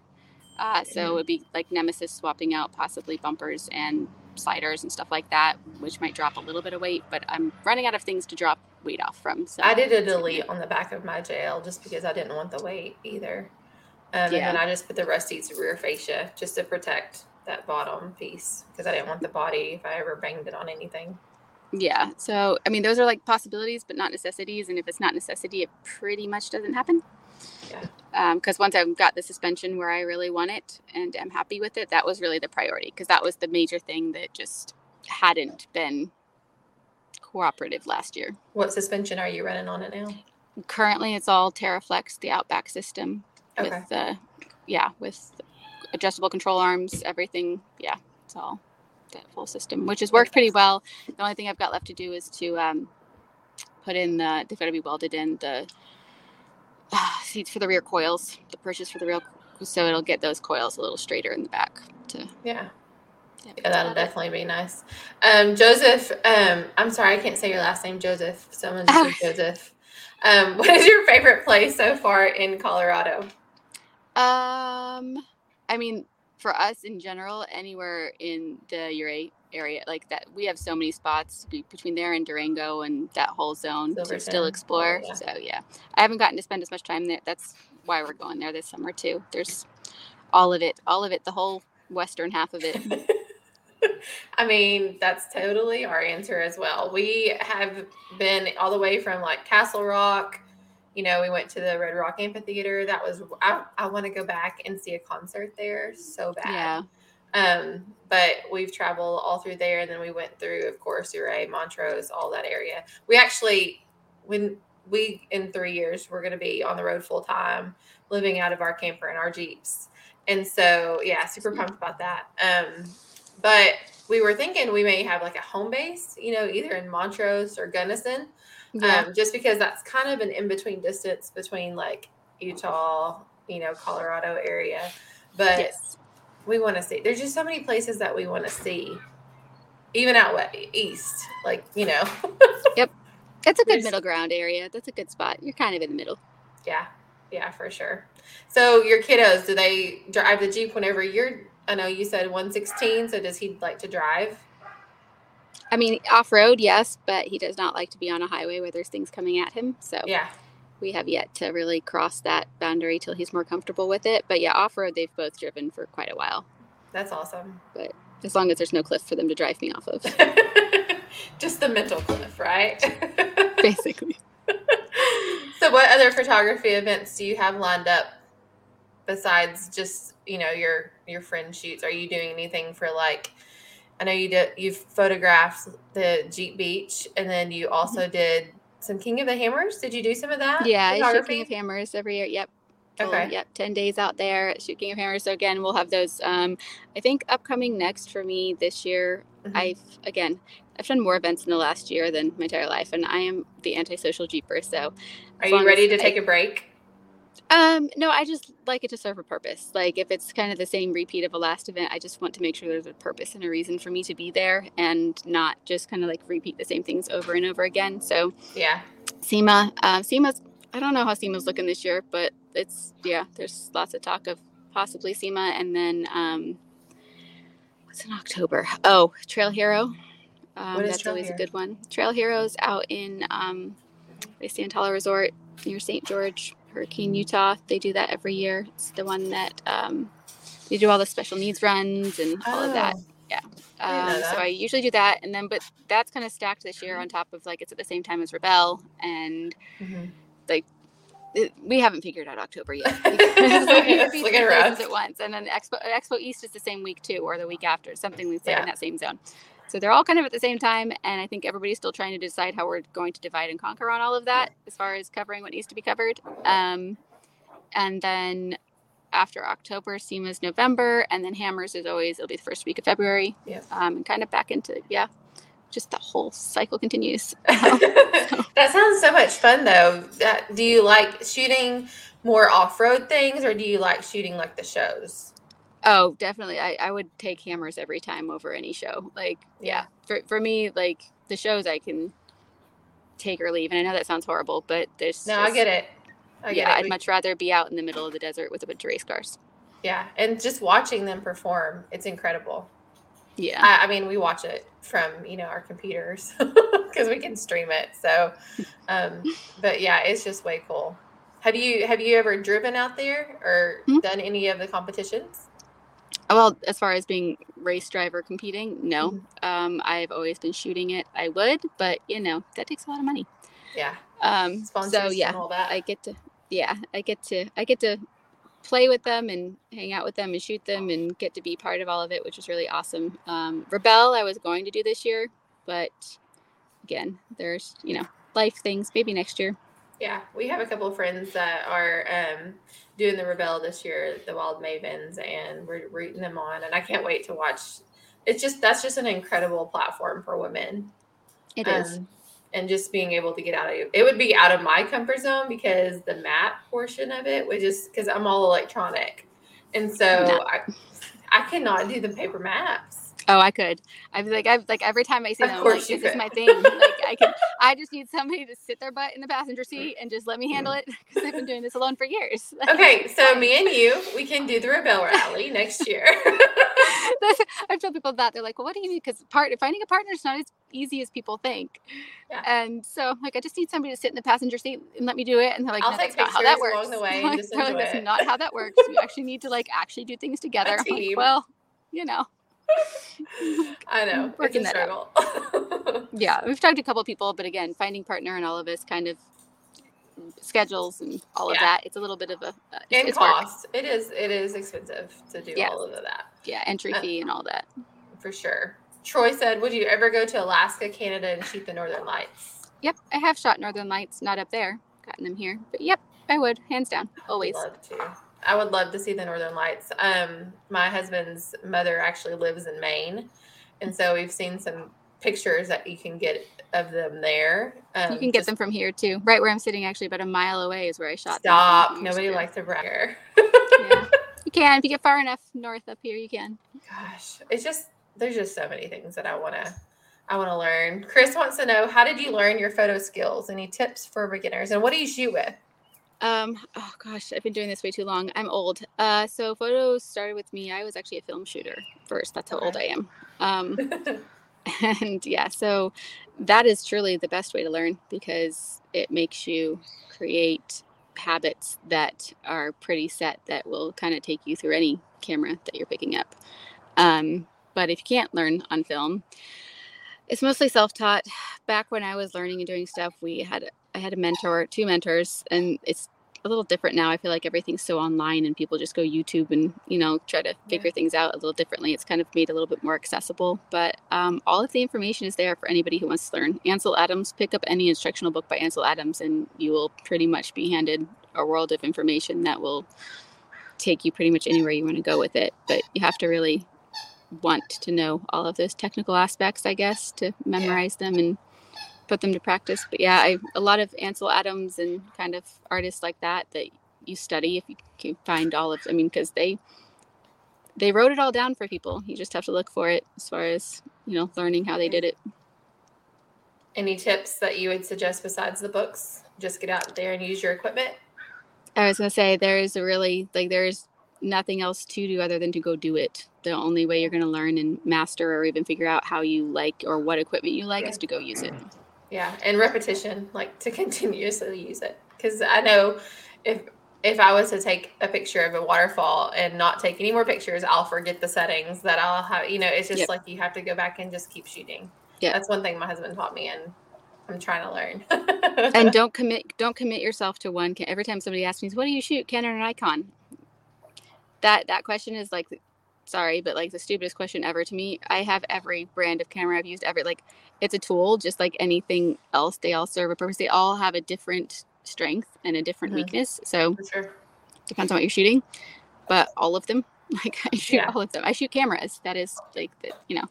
[SPEAKER 2] Uh, so
[SPEAKER 1] Mhm.
[SPEAKER 2] it would be like Nemesis swapping out possibly bumpers and sliders and stuff like that, which might drop a little bit of weight, but I'm running out of things to drop weight off from. So
[SPEAKER 1] I did a delete on the back of my JL just because I didn't want the weight either. Um, And then I just put the Rusty's rear fascia just to protect that bottom piece because I didn't want the body if I ever banged it on anything.
[SPEAKER 2] Yeah. So, I mean, those are like possibilities, but not necessities. And if it's not necessity, it pretty much doesn't happen.
[SPEAKER 1] Yeah.
[SPEAKER 2] Um, because once I've got the suspension where I really want it and I'm happy with it, that was really the priority. Because that was the major thing that just hadn't been cooperative last year.
[SPEAKER 1] What suspension are you running on it now?
[SPEAKER 2] Currently, it's all TeraFlex, the Outback system,
[SPEAKER 1] Okay.
[SPEAKER 2] with the yeah, with adjustable control arms, everything. Yeah, it's all that full system, which has worked pretty well. The only thing I've got left to do is to um, put in the. They've got to be welded in the uh, seats for the rear coils, the purchase for the real, so it'll get those coils a little straighter in the back. To
[SPEAKER 1] Yeah.
[SPEAKER 2] yeah,
[SPEAKER 1] Yeah, that'll
[SPEAKER 2] it.
[SPEAKER 1] definitely be nice. Um, Joseph, um, I'm sorry, I can't say your last name, Joseph. Someone just said Joseph. Um, what is your favorite place so far in Colorado?
[SPEAKER 2] Um, I mean, for us in general, anywhere in the Ouray area like that, we have so many spots between there and Durango and that whole zone to still
[SPEAKER 1] Silverton.
[SPEAKER 2] explore.
[SPEAKER 1] Oh, yeah.
[SPEAKER 2] So yeah, I haven't gotten to spend as much time there. That's why we're going there this summer too. There's all of it, all of it, the whole western half of it.
[SPEAKER 1] I mean, that's totally our answer as well. We have been all the way from like Castle Rock. You know, we went to the Red Rock Amphitheater. That was I, I want to go back and see a concert there so bad.
[SPEAKER 2] Yeah,
[SPEAKER 1] Um, but we've traveled all through there, and then we went through, of course, Ouray, Montrose, all that area. We actually, when we in three years, we're going to be on the road full time, living out of our camper and our jeeps, and so yeah, super pumped about that. Um, but we were thinking we may have like a home base, you know, either in Montrose or Gunnison,
[SPEAKER 2] yeah,
[SPEAKER 1] um, just because that's kind of an in between distance between like Utah, you know, Colorado area. But
[SPEAKER 2] yes,
[SPEAKER 1] we want to see. There's just so many places that we want to see, even out west, east. Like you know, Yep.
[SPEAKER 2] it's a good
[SPEAKER 1] there's-
[SPEAKER 2] middle ground area. That's a good spot. You're kind of in the middle.
[SPEAKER 1] yeah, yeah, for sure. So your kiddos, do they drive the jeep whenever you're? I know you said 116. So does he like to drive?
[SPEAKER 2] I mean, off road, yes, but he does not like to be on a highway where there's things coming at him. So
[SPEAKER 1] Yeah,
[SPEAKER 2] we have yet to really cross that boundary till he's more comfortable with it. But yeah, off road, they've both driven for quite a while,
[SPEAKER 1] that's awesome.
[SPEAKER 2] But as long as there's no cliff for them to drive me off of,
[SPEAKER 1] just the mental cliff, right?
[SPEAKER 2] basically.
[SPEAKER 1] so what other photography events do you have lined up besides just you know your your friend shoots are you doing anything for like i know you did you've photographed the jeep beach and then you also did some king of the hammers did you do some of that
[SPEAKER 2] Yeah, I shoot? King of Hammers every year. Yep. Full-
[SPEAKER 1] Okay.
[SPEAKER 2] Yep. 10 days out there at Shoot King of Hammers. So again, we'll have those. Um, I think upcoming next for me this year,
[SPEAKER 1] Mhm.
[SPEAKER 2] I've, again, I've done more events in the last year than my entire life, and I am the antisocial Jeeper. So
[SPEAKER 1] are you ready to
[SPEAKER 2] I-
[SPEAKER 1] take a break
[SPEAKER 2] Um, no, I just like it to serve a purpose. Like if it's kind of the same repeat of a last event, I just want to make sure there's a purpose and a reason for me to be there and not just kind of like repeat the same things over and over again. So
[SPEAKER 1] yeah
[SPEAKER 2] SEMA, um, SEMA's, I don't know how SEMA's looking this year, but it's, yeah, there's lots of talk of possibly SEMA. And then, um, what's in October? Oh, Trail Hero. Um,
[SPEAKER 1] What is
[SPEAKER 2] that's
[SPEAKER 1] Trail
[SPEAKER 2] always
[SPEAKER 1] Hero?
[SPEAKER 2] a good one. Trail Heroes out in, um, the Sand Hollow Resort near St. George, Hurricane, Utah. They do that every year. It's the one that, um, they do all the special needs runs and all of that.
[SPEAKER 1] Oh, I
[SPEAKER 2] Um, so. I usually do that, and then but that's kind of stacked this year on top of like it's at the same time as Rebelle, and
[SPEAKER 1] mhm.
[SPEAKER 2] it, we haven't figured out October yet. Because like, you
[SPEAKER 1] It's
[SPEAKER 2] could be
[SPEAKER 1] looking
[SPEAKER 2] three places at once, and then Expo Expo East is the same week too, or the week after, something that's like
[SPEAKER 1] Yeah.
[SPEAKER 2] in that same zone. So they're all kind of at the same time, and I think everybody's still trying to decide how we're going to divide and conquer on all of that as far as covering what needs to be covered. Um, and then after October. SEMA's November, and then Hammers is always it'll be the first week of February.
[SPEAKER 1] Yeah.
[SPEAKER 2] Um, and kind of back into yeah, just the whole cycle continues.
[SPEAKER 1] that sounds so much fun though. That, do you like shooting more off-road things or do you like shooting like the shows?
[SPEAKER 2] Oh, definitely. I, I would take hammers every time over any show. Like, yeah, for, for me, like the shows I can take or leave. And I know that sounds horrible, but there's.
[SPEAKER 1] No, just, I get it. I
[SPEAKER 2] yeah, it. I'd much rather be out in the middle of the desert with a bunch of race cars.
[SPEAKER 1] Yeah. And just watching them perform, it's incredible.
[SPEAKER 2] Yeah.
[SPEAKER 1] I, I mean, we watch it from, you know, our computers because we can stream it. So, um, but yeah, it's just way cool. Have you have you ever driven out there or mm-hmm. done any of the competitions?
[SPEAKER 2] Well, as far as being race driver competing, no. Mm-hmm. Um, I've always been shooting it. I would, but you know that takes a lot of money.
[SPEAKER 1] Yeah.
[SPEAKER 2] Um, so yeah, I get to yeah, I get to I get to play with them and hang out with them and shoot them and get to be part of all of it, which is really awesome. Um, Rebelle, I was going to do this year, but again, there's you know life things. Maybe next year.
[SPEAKER 1] Yeah, we have a couple of friends that are um, doing the Rebelle this year, the Wild Mavens, and we're rooting them on. And I can't wait to watch. It's just that's just an incredible platform for women.
[SPEAKER 2] It um, is,
[SPEAKER 1] and just being able to get out of it would be out of my comfort zone because the map portion of it would just because I'm all electronic, and so no. I I cannot do the paper maps.
[SPEAKER 2] Oh, I could. I'd be like, I've like every time I see of them, I'm like, this could. is my thing. like I can, I just need somebody to sit their butt in the passenger seat and just let me handle mm. it because I've been doing this alone for years.
[SPEAKER 1] okay, so me and you, we can do the Rebelle Rally next year.
[SPEAKER 2] I've told people that they're like, well, what do you need? Because part finding a partner is not as easy as people think. Yeah. And so, like, I just need somebody to sit in the passenger seat and let me do it. And they're like,
[SPEAKER 1] I'll no, that's not how that works. Along the way, like,
[SPEAKER 2] that's not how that works. You actually need to like actually do things together. Like, well, you know.
[SPEAKER 1] I know. Working that struggle.
[SPEAKER 2] yeah, we've talked to a couple people, but again, finding partner and all of this kind of schedules and all of that. It's a little bit of a uh,
[SPEAKER 1] and cost. Work. It is. It is expensive to do yeah. all of that.
[SPEAKER 2] Yeah, entry uh, fee and all that.
[SPEAKER 1] For sure. Troy said, "Would you ever go to Alaska, Canada, and shoot the Northern Lights?"
[SPEAKER 2] Yep, I have shot Northern Lights. Not up there, gotten them here, but yep, I would, hands down, always.
[SPEAKER 1] love to. I would love to see the Northern Lights. Um, my husband's mother actually lives in Maine, and so we've seen some pictures that you can get of them there.
[SPEAKER 2] Um, you can get them from here too. Right where I'm sitting, actually, about a mile away is where I shot.
[SPEAKER 1] Stop! Nobody ago. likes to brag
[SPEAKER 2] yeah, you can if you get far enough north up here. You can.
[SPEAKER 1] Gosh, it's just there's just so many things that I want to. I want to learn. Chris wants to know how did you learn your photo skills? Any tips for beginners? And what do you shoot with?
[SPEAKER 2] Um, oh gosh, I've been doing this way too long. I'm old. Uh, so photos started with me. I was actually a film shooter first. That's how old I am. Um, and yeah, so that is truly the best way to learn because it makes you create habits that are pretty set that will kind of take you through any camera that you're picking up. Um, but if you can't learn on film, it's mostly self-taught. Back when I was learning and doing stuff, we had I had a mentor, two mentors, and it's a little different now. I feel like everything's so online and people just go YouTube and, you know, try to figure yeah. things out a little differently. It's kind of made a little bit more accessible, but um, all of the information is there for anybody who wants to learn. Ansel Adams, pick up any instructional book by Ansel Adams and you will pretty much be handed a world of information that will take you pretty much anywhere you want to go with it. But you have to really want to know all of those technical aspects, I guess, to memorize yeah. them and put them to practice. But yeah, I a lot of Ansel Adams and kind of artists like that that you study if you can find all of. I mean, because they they wrote it all down for people. You just have to look for it as far as you know learning how they did it.
[SPEAKER 1] Any tips that you would suggest besides the books? Just get out there and use your equipment.
[SPEAKER 2] I was gonna say there is a really like there's nothing else to do other than to go do it. The only way you're going to learn and master or even figure out how you like or what equipment you like yeah. is to go use it.
[SPEAKER 1] Yeah, and repetition, like to continuously use it. Because I know if if I was to take a picture of a waterfall and not take any more pictures, I'll forget the settings that I'll have. You know, it's just yep. like you have to go back and just keep shooting. Yeah, that's one thing my husband taught me, and I'm trying to learn.
[SPEAKER 2] and don't commit don't commit yourself to one. Every time somebody asks me, "What do you shoot, Canon or Nikon?" That that question is like sorry, but like the stupidest question ever to me. I have every brand of camera I've used ever. Like it's a tool, just like anything else. They all serve a purpose. They all have a different strength and a different mm-hmm. weakness. So
[SPEAKER 1] sure.
[SPEAKER 2] depends on what you're shooting. but all of them. Like I shoot
[SPEAKER 1] Yeah.
[SPEAKER 2] all of them. I shoot cameras. That is like the you know,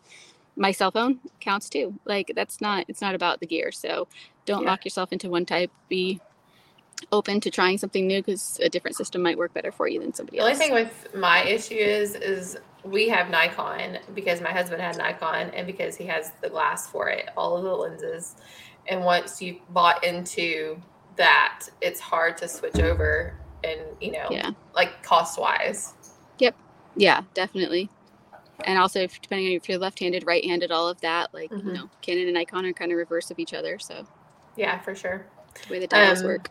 [SPEAKER 2] my cell phone counts too. Like that's not it's not about the gear. So don't
[SPEAKER 1] Yeah.
[SPEAKER 2] lock yourself into one type. Be open to trying something new because a different system might work better for you than somebody else.
[SPEAKER 1] The only thing with my issue is is we have Nikon because my husband had Nikon and because he has the glass for it, all of the lenses. And once you bought into that, it's hard to switch over and you know,
[SPEAKER 2] yeah.
[SPEAKER 1] like cost wise. Yep.
[SPEAKER 2] Yeah, definitely. And also, if depending on if you're left-handed, right-handed, all of that, like
[SPEAKER 1] Mhm.
[SPEAKER 2] you know, Canon and Nikon are kind of reverse of each other. So
[SPEAKER 1] Yeah, for sure.
[SPEAKER 2] the way the dials
[SPEAKER 1] Um,
[SPEAKER 2] work.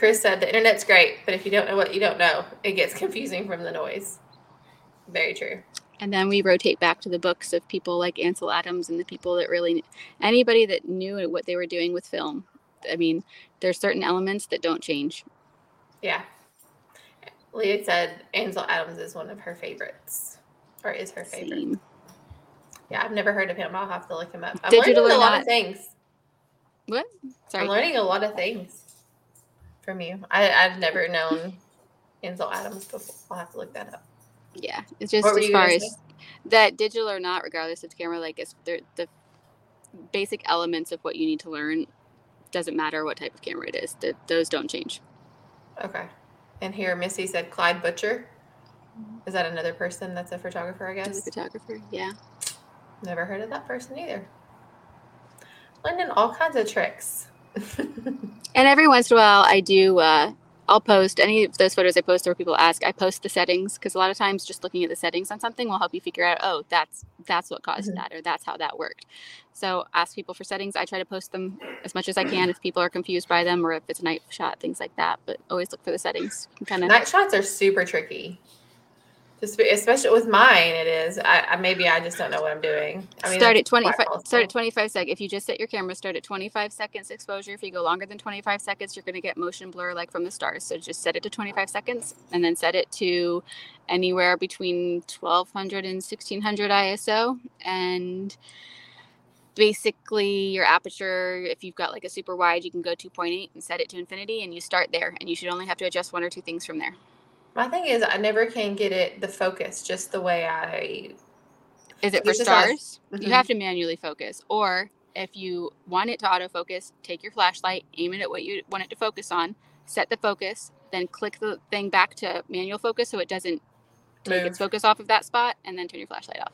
[SPEAKER 1] Chris said the internet's great, but if you don't know what you don't know, it gets confusing from the noise. Very true.
[SPEAKER 2] And then we rotate back to the books of people like Ansel Adams and the people that really, anybody that knew what they were doing with film. I mean, there's certain elements that don't change.
[SPEAKER 1] Yeah. Leah said Ansel Adams is one of her favorites, or is her favorite.
[SPEAKER 2] Same.
[SPEAKER 1] Yeah, I've never heard of him. I'll have to look him up. I'm
[SPEAKER 2] Digital
[SPEAKER 1] learning a lot
[SPEAKER 2] not.
[SPEAKER 1] of things.
[SPEAKER 2] What? Sorry.
[SPEAKER 1] I'm learning a lot of things from you. I, I've never known Ansel Adams before. I'll have to look that up.
[SPEAKER 2] Yeah, it's just as far as
[SPEAKER 1] say?
[SPEAKER 2] that digital or not, regardless of the camera, like it's the basic elements of what you need to learn doesn't matter what type of camera it is. That those don't change.
[SPEAKER 1] Okay. And here, Missy said Clyde Butcher. Is that another person that's a photographer, I guess?
[SPEAKER 2] photographer, yeah.
[SPEAKER 1] Never heard of that person either. Learning all kinds of tricks.
[SPEAKER 2] And every once in a while, I do. Uh, I'll post any of those photos I post where people ask. I post the settings because a lot of times just looking at the settings on something will help you figure out. Oh, that's that's what caused
[SPEAKER 1] Mhm.
[SPEAKER 2] that, or that's how that worked. So ask people for settings. I try to post them as much as I can if people are confused by them or if it's a night shot, things like that. But always look for the settings. Kind of.
[SPEAKER 1] Night shots are super tricky. Just especially with mine, it is. I, I maybe I just don't know what I'm doing. I mean,
[SPEAKER 2] start at 25 start at 25 seconds if you just set your camera start at 25 seconds exposure if you go longer than 25 seconds you're going to get motion blur like from the stars so just set it to 25 seconds and then set it to anywhere between 1200 and 1600 iso and basically your aperture if you've got like a super wide you can go 2.8 and set it to infinity and you start there and you should only have to adjust one or two things from there
[SPEAKER 1] My thing is, I never can get it the focus just the way I.
[SPEAKER 2] Is it for
[SPEAKER 1] This is how I-
[SPEAKER 2] stars?
[SPEAKER 1] Mhm.
[SPEAKER 2] You have to manually focus. Or if you want it to autofocus, take your flashlight, aim it at what you want it to focus on, set the focus, then click the thing back to manual focus so it doesn't take its focus off of that spot and then turn your flashlight off.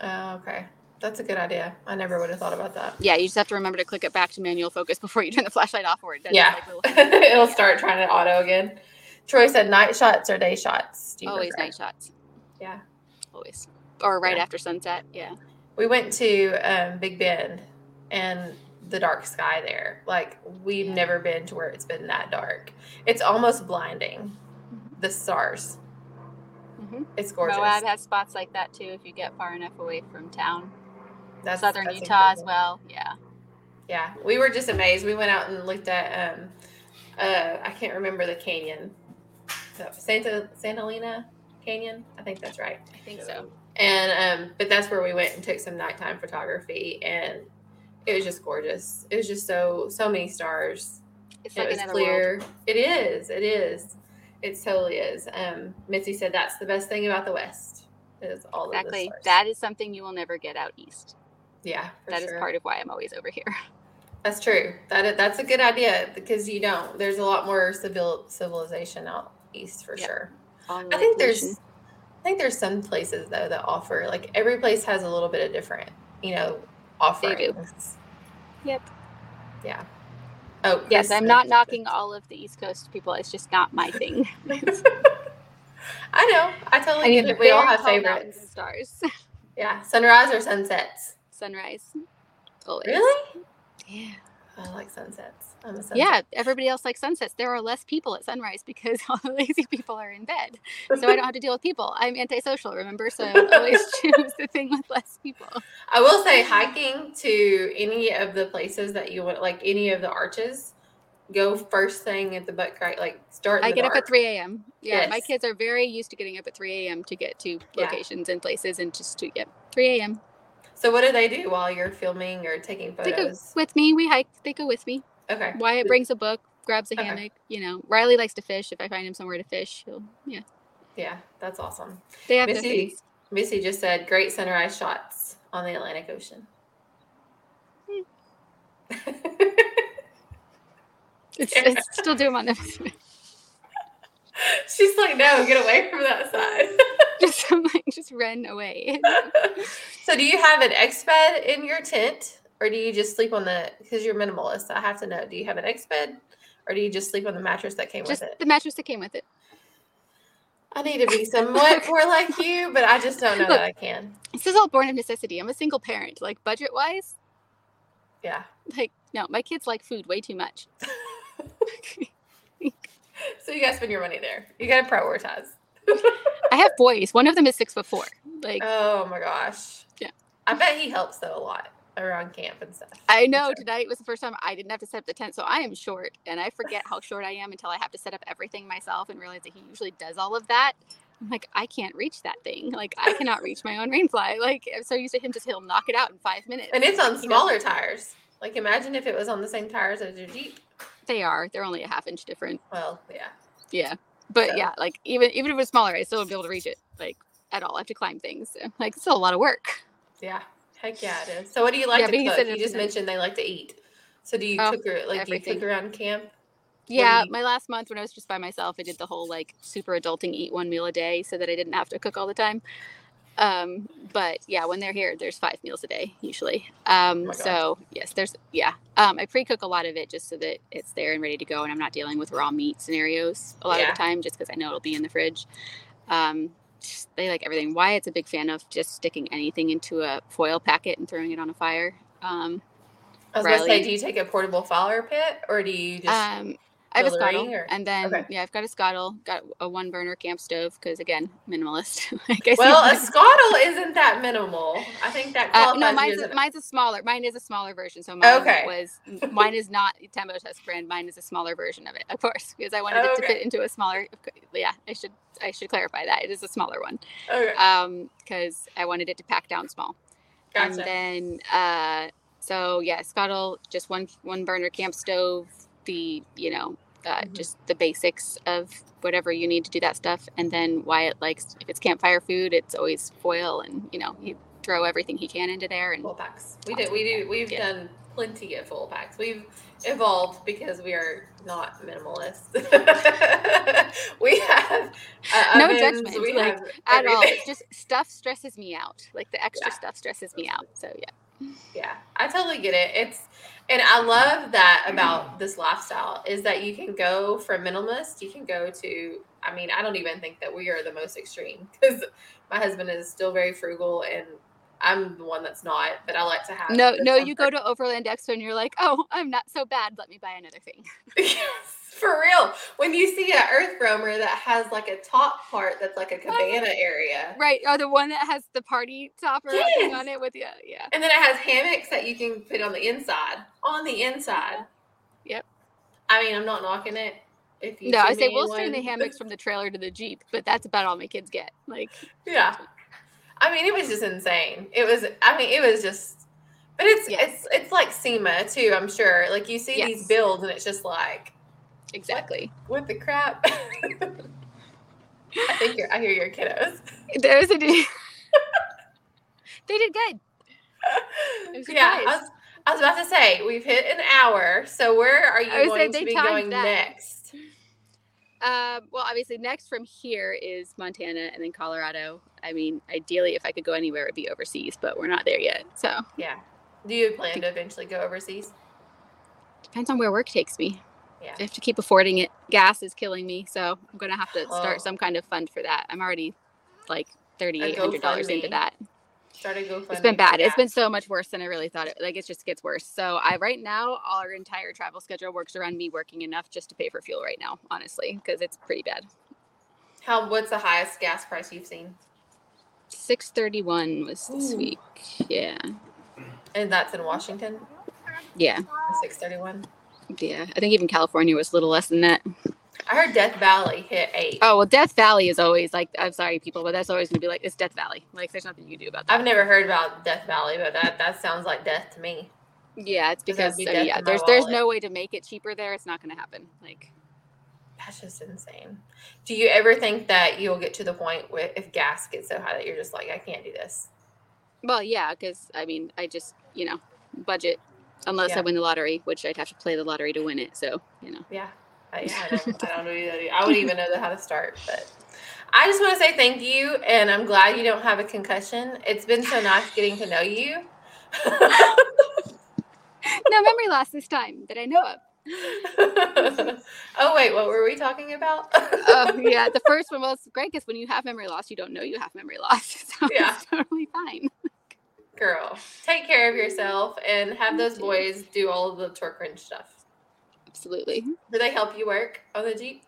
[SPEAKER 1] Oh, okay, that's a good idea. I never would have thought about that.
[SPEAKER 2] Yeah, you just have to remember to click it back to manual focus before you turn the flashlight off or it does
[SPEAKER 1] Yeah,
[SPEAKER 2] like
[SPEAKER 1] it'll start trying to auto again. Troy said night shots or day shots. Do you
[SPEAKER 2] always
[SPEAKER 1] prefer?
[SPEAKER 2] night shots.
[SPEAKER 1] Yeah.
[SPEAKER 2] Always. Or right
[SPEAKER 1] Yeah.
[SPEAKER 2] after sunset. Yeah.
[SPEAKER 1] We went to um, Big Bend and the dark sky there. Like we've
[SPEAKER 2] Yeah.
[SPEAKER 1] never been to where it's been that dark. It's almost blinding. The stars.
[SPEAKER 2] hmm
[SPEAKER 1] It's gorgeous.
[SPEAKER 2] Moab has spots like that too if you get far enough away from town.
[SPEAKER 1] That's
[SPEAKER 2] Southern
[SPEAKER 1] that's
[SPEAKER 2] Utah as well. Yeah.
[SPEAKER 1] Yeah, we were just amazed. We went out and looked at um uh I can't remember the canyon. So, Santa Santa Elena Canyon, I think that's right.
[SPEAKER 2] I think so.
[SPEAKER 1] And um but that's where we went and took some nighttime photography and it was just gorgeous. It was just so so many stars.
[SPEAKER 2] It's
[SPEAKER 1] it
[SPEAKER 2] like
[SPEAKER 1] was
[SPEAKER 2] another world.
[SPEAKER 1] clear. It is. It is. It totally is. Um Mitzi said that's the best thing about the West. Is all
[SPEAKER 2] Exactly. That is something you will never get out east.
[SPEAKER 1] yeah, for
[SPEAKER 2] That is
[SPEAKER 1] sure.
[SPEAKER 2] part of why I'm always over here.
[SPEAKER 1] That's true. That that's a good idea because you don't. There's a lot more civil civilization out east for
[SPEAKER 2] Yep.
[SPEAKER 1] sure.
[SPEAKER 2] All
[SPEAKER 1] I think there's I think there's some places though that offer like every place has a little bit of different, you know,
[SPEAKER 2] They do.
[SPEAKER 1] offerings.
[SPEAKER 2] Yep.
[SPEAKER 1] Yeah. Oh
[SPEAKER 2] Yes, I'm not knocking all of the East Coast people. It's just not my thing.
[SPEAKER 1] I know. I totally
[SPEAKER 2] I
[SPEAKER 1] get it. We all have favorites.
[SPEAKER 2] stars.
[SPEAKER 1] Yeah. Sunrise or sunsets.
[SPEAKER 2] Sunrise. Always.
[SPEAKER 1] Really?
[SPEAKER 2] Yeah.
[SPEAKER 1] I like sunsets. I'm a sunset.
[SPEAKER 2] Yeah. Everybody else likes sunsets. There are less people at sunrise because all the lazy people are in bed. So I don't have to deal with people. I'm antisocial, remember? So I always choose the thing with less people.
[SPEAKER 1] I will say hiking to any of the places that you want, like any of the arches, go first thing at the butt crack. Like start.
[SPEAKER 2] I get up at 3 a.m. Yeah, my kids are very used to getting up at 3 a.m. to get to
[SPEAKER 1] Yeah.
[SPEAKER 2] locations and places and just to, yep, 3 a.m.
[SPEAKER 1] So what do they do while you're filming or taking photos?
[SPEAKER 2] They go with me. We hike. They go with me.
[SPEAKER 1] Okay.
[SPEAKER 2] Wyatt brings a book, grabs a
[SPEAKER 1] Okay.
[SPEAKER 2] hammock. You know, Riley likes to fish. If I find him somewhere to fish, he'll yeah.
[SPEAKER 1] Yeah, that's awesome.
[SPEAKER 2] They have
[SPEAKER 1] Missy. Missy just said great sunrise shots on the Atlantic Ocean. Hmm.
[SPEAKER 2] It's, it's still doing on them.
[SPEAKER 1] She's like, no, get away from that side.
[SPEAKER 2] just I'm like, just run away.
[SPEAKER 1] so, do you have an X bed in your tent, or do you just sleep on the? Because you're minimalist, I have to know. Do you have an X bed, or do you just sleep on the mattress that came
[SPEAKER 2] just
[SPEAKER 1] with it?
[SPEAKER 2] the mattress that came with it.
[SPEAKER 1] I need to be somewhat more like you, but I just don't know that I can.
[SPEAKER 2] This is all born of necessity. I'm a single parent. Like budget wise,
[SPEAKER 1] Yeah.
[SPEAKER 2] like no, my kids like food way too much.
[SPEAKER 1] So you gotta spend your money there. You gotta prioritize.
[SPEAKER 2] I have boys. One of them is six foot four. Like
[SPEAKER 1] Oh my gosh.
[SPEAKER 2] Yeah.
[SPEAKER 1] I bet he helps though a lot around camp and stuff.
[SPEAKER 2] I know tonight was the first time I didn't have to set up the tent, so I am short, and I forget how short I am until I have to set up everything myself and realize that he usually does all of that. I'm like, I can't reach that thing. Like, I cannot reach my own rainfly. Like, I'm so used to him just he'll knock it out in five minutes.
[SPEAKER 1] And it's on smaller tires. Like imagine if it was on the same tires as your Jeep.
[SPEAKER 2] They are. They're only a half inch different.
[SPEAKER 1] Well, yeah.
[SPEAKER 2] Yeah, but
[SPEAKER 1] So-
[SPEAKER 2] yeah, like even even if it's smaller, I still wouldn't be able to reach it. Like at all, I have to climb things. So, like, it's still a lot of work.
[SPEAKER 1] Yeah. Heck yeah, it is. So what do you like
[SPEAKER 2] Yeah,
[SPEAKER 1] to cook? You just mentioned they like to eat. So do you
[SPEAKER 2] Oh,
[SPEAKER 1] cook or like do you
[SPEAKER 2] everything.
[SPEAKER 1] cook around camp?
[SPEAKER 2] Yeah, my last month when I was just by myself, I did the whole like super adulting eat one meal a day so that I didn't have to cook all the time. Um, but yeah, when they're here, there's five meals a day usually. Um,
[SPEAKER 1] gosh.
[SPEAKER 2] so yes, there's yeah. Um, I pre-cook a lot of it just so that it's there and ready to go, and I'm not dealing with raw meat scenarios a lot
[SPEAKER 1] Yeah.
[SPEAKER 2] of the time, just because I know it'll be in the fridge. Um, they like everything. Wyatt's a big fan of just sticking anything into a foil packet and throwing it on a fire. Um,
[SPEAKER 1] I was gonna say,
[SPEAKER 2] Riley.
[SPEAKER 1] do you take a portable fire pit or do you just
[SPEAKER 2] um, I have a Skottle,
[SPEAKER 1] or-
[SPEAKER 2] and then
[SPEAKER 1] Okay.
[SPEAKER 2] yeah, I've got a Skottle, got a one burner camp stove because again, minimalist. like
[SPEAKER 1] Well, a Skottle isn't that minimal. I think that
[SPEAKER 2] uh, no, mine's a, mine's a smaller. Mine is a smaller version. So mine
[SPEAKER 1] Okay.
[SPEAKER 2] was mine is not Tembo Tusk brand. Mine is a smaller version of it, of course, because I wanted it to fit into a smaller. Yeah, I should I should clarify that it is a smaller one.
[SPEAKER 1] Okay,
[SPEAKER 2] Um, because I wanted it to pack down small.
[SPEAKER 1] gotcha.
[SPEAKER 2] And then uh so yeah, Skottle, just one one burner camp stove, the you know, uh,
[SPEAKER 1] Mhm.
[SPEAKER 2] just the basics of whatever you need to do that stuff. And then Wyatt likes if it's campfire food, it's always foil and you know, you throw everything he can into there and
[SPEAKER 1] full packs. We do. We do. We've
[SPEAKER 2] Yeah.
[SPEAKER 1] done plenty of full packs. We've evolved because we are not minimalist. we have uh,
[SPEAKER 2] No
[SPEAKER 1] ovens,
[SPEAKER 2] judgment,
[SPEAKER 1] We
[SPEAKER 2] like,
[SPEAKER 1] have
[SPEAKER 2] at all.
[SPEAKER 1] everything.
[SPEAKER 2] It's just stuff stresses me out. Like the extra
[SPEAKER 1] Yeah.
[SPEAKER 2] stuff stresses me out. So yeah.
[SPEAKER 1] Yeah, I totally get it. It's and I love that about this lifestyle is that you can go from minimalist, you can go to I mean, I don't even think that we are the most extreme because my husband is still very frugal and I'm the one that's not, but I like to have
[SPEAKER 2] No, no, you go to Overland Expo and you're like, oh, I'm not so bad. Let me buy another thing.
[SPEAKER 1] yes, for real. When you see an EarthRoamer that has like a top part that's like a cabana area.
[SPEAKER 2] Right. Or the one that has the party topper
[SPEAKER 1] Yes.
[SPEAKER 2] on it with yeah, uh, yeah.
[SPEAKER 1] And then it has hammocks that you can put on the inside. On the inside.
[SPEAKER 2] Yep.
[SPEAKER 1] I mean, I'm not knocking it. If you
[SPEAKER 2] No, I say we'll
[SPEAKER 1] in
[SPEAKER 2] string the hammocks from the trailer to the Jeep, but that's about all my kids get. Like
[SPEAKER 1] Yeah. I mean, it was just insane. It was I mean, it was just but it's
[SPEAKER 2] Yes.
[SPEAKER 1] it's it's like SEMA too, I'm sure. Like you see these builds and it's just like,
[SPEAKER 2] exactly.
[SPEAKER 1] what the crap? I think you're I hear your kiddos.
[SPEAKER 2] There's a they did good.
[SPEAKER 1] Yeah, I was, I was about to say we've hit an hour. So where are you going to be going
[SPEAKER 2] that.
[SPEAKER 1] next?
[SPEAKER 2] Um, well, obviously, next from here is Montana and then Colorado. I mean, ideally, if I could go anywhere, it would be overseas, but we're not there yet. So
[SPEAKER 1] Yeah. Do you plan to eventually go overseas?
[SPEAKER 2] depends on where work takes me.
[SPEAKER 1] Yeah.
[SPEAKER 2] I have to keep affording it. Gas is killing me, so I'm gonna have to start
[SPEAKER 1] Oh.
[SPEAKER 2] some kind of fund for that. I'm already like thirty eight hundred dollars into that.
[SPEAKER 1] Start a GoFundMe.
[SPEAKER 2] It's been bad. It's been so much worse than I really thought it. Like it just gets worse. So I right now our entire travel schedule works around me working enough just to pay for fuel right now, honestly, because it's pretty bad.
[SPEAKER 1] How what's the highest gas price you've seen?
[SPEAKER 2] Six thirty one was this
[SPEAKER 1] Ooh.
[SPEAKER 2] week. Yeah,
[SPEAKER 1] And that's in Washington,
[SPEAKER 2] yeah,
[SPEAKER 1] six thirty one.
[SPEAKER 2] Yeah. I think even California was a little less than that.
[SPEAKER 1] I heard Death Valley hit eight.
[SPEAKER 2] Oh well, Death Valley is always like I'm sorry, people, but that's always gonna be like it's Death Valley. Like there's nothing you can do about that.
[SPEAKER 1] I've never heard about Death Valley, but that that sounds like death to me.
[SPEAKER 2] Yeah, it's because
[SPEAKER 1] be
[SPEAKER 2] I mean, yeah, there's there's
[SPEAKER 1] wallet?
[SPEAKER 2] no way to make it cheaper there. It's not going to happen. Like
[SPEAKER 1] That's just insane. Do you ever think that you'll get to the point where if gas gets so high that you're just like, I can't do this?
[SPEAKER 2] Well, yeah, because I mean, I just you know budget unless
[SPEAKER 1] Yeah.
[SPEAKER 2] I win the lottery, which I'd have to play the lottery to win it. So you know,
[SPEAKER 1] Yeah. Uh, yeah, I don't, I don't know either. I wouldn't even know how to start, but I just want to say thank you, and I'm glad you don't have a concussion. It's been so nice getting to know you.
[SPEAKER 2] no memory loss this time that I know of.
[SPEAKER 1] oh wait, what were we talking about?
[SPEAKER 2] Oh yeah, the first one was great because when you have memory loss, you don't know you have memory loss. So
[SPEAKER 1] Yeah.
[SPEAKER 2] it's totally fine.
[SPEAKER 1] Girl, take care of yourself and have those boys do all of the torque wrench stuff.
[SPEAKER 2] Absolutely.
[SPEAKER 1] Do they help you work on the Jeep?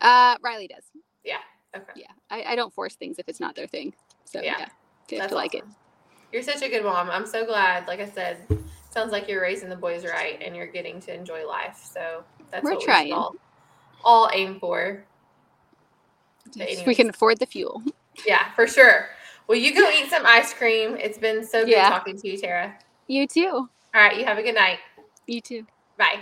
[SPEAKER 2] Uh, Riley does. Yeah.
[SPEAKER 1] Okay.
[SPEAKER 2] Yeah, I, I don't force things if it's not their thing. So
[SPEAKER 1] Yeah.
[SPEAKER 2] yeah, they have
[SPEAKER 1] That's
[SPEAKER 2] to like it.
[SPEAKER 1] You're such a good mom. I'm so glad. Like I said, sounds like you're raising the boys right and you're getting to enjoy life. So that's
[SPEAKER 2] We're
[SPEAKER 1] what we
[SPEAKER 2] trying.
[SPEAKER 1] should all, all aim for.
[SPEAKER 2] If we can afford the fuel.
[SPEAKER 1] Yeah, for sure. Well, you go eat some ice cream. It's been so good
[SPEAKER 2] Yeah.
[SPEAKER 1] talking to you, Tara.
[SPEAKER 2] You too.
[SPEAKER 1] All right, you have a good night.
[SPEAKER 2] You too.
[SPEAKER 1] Bye.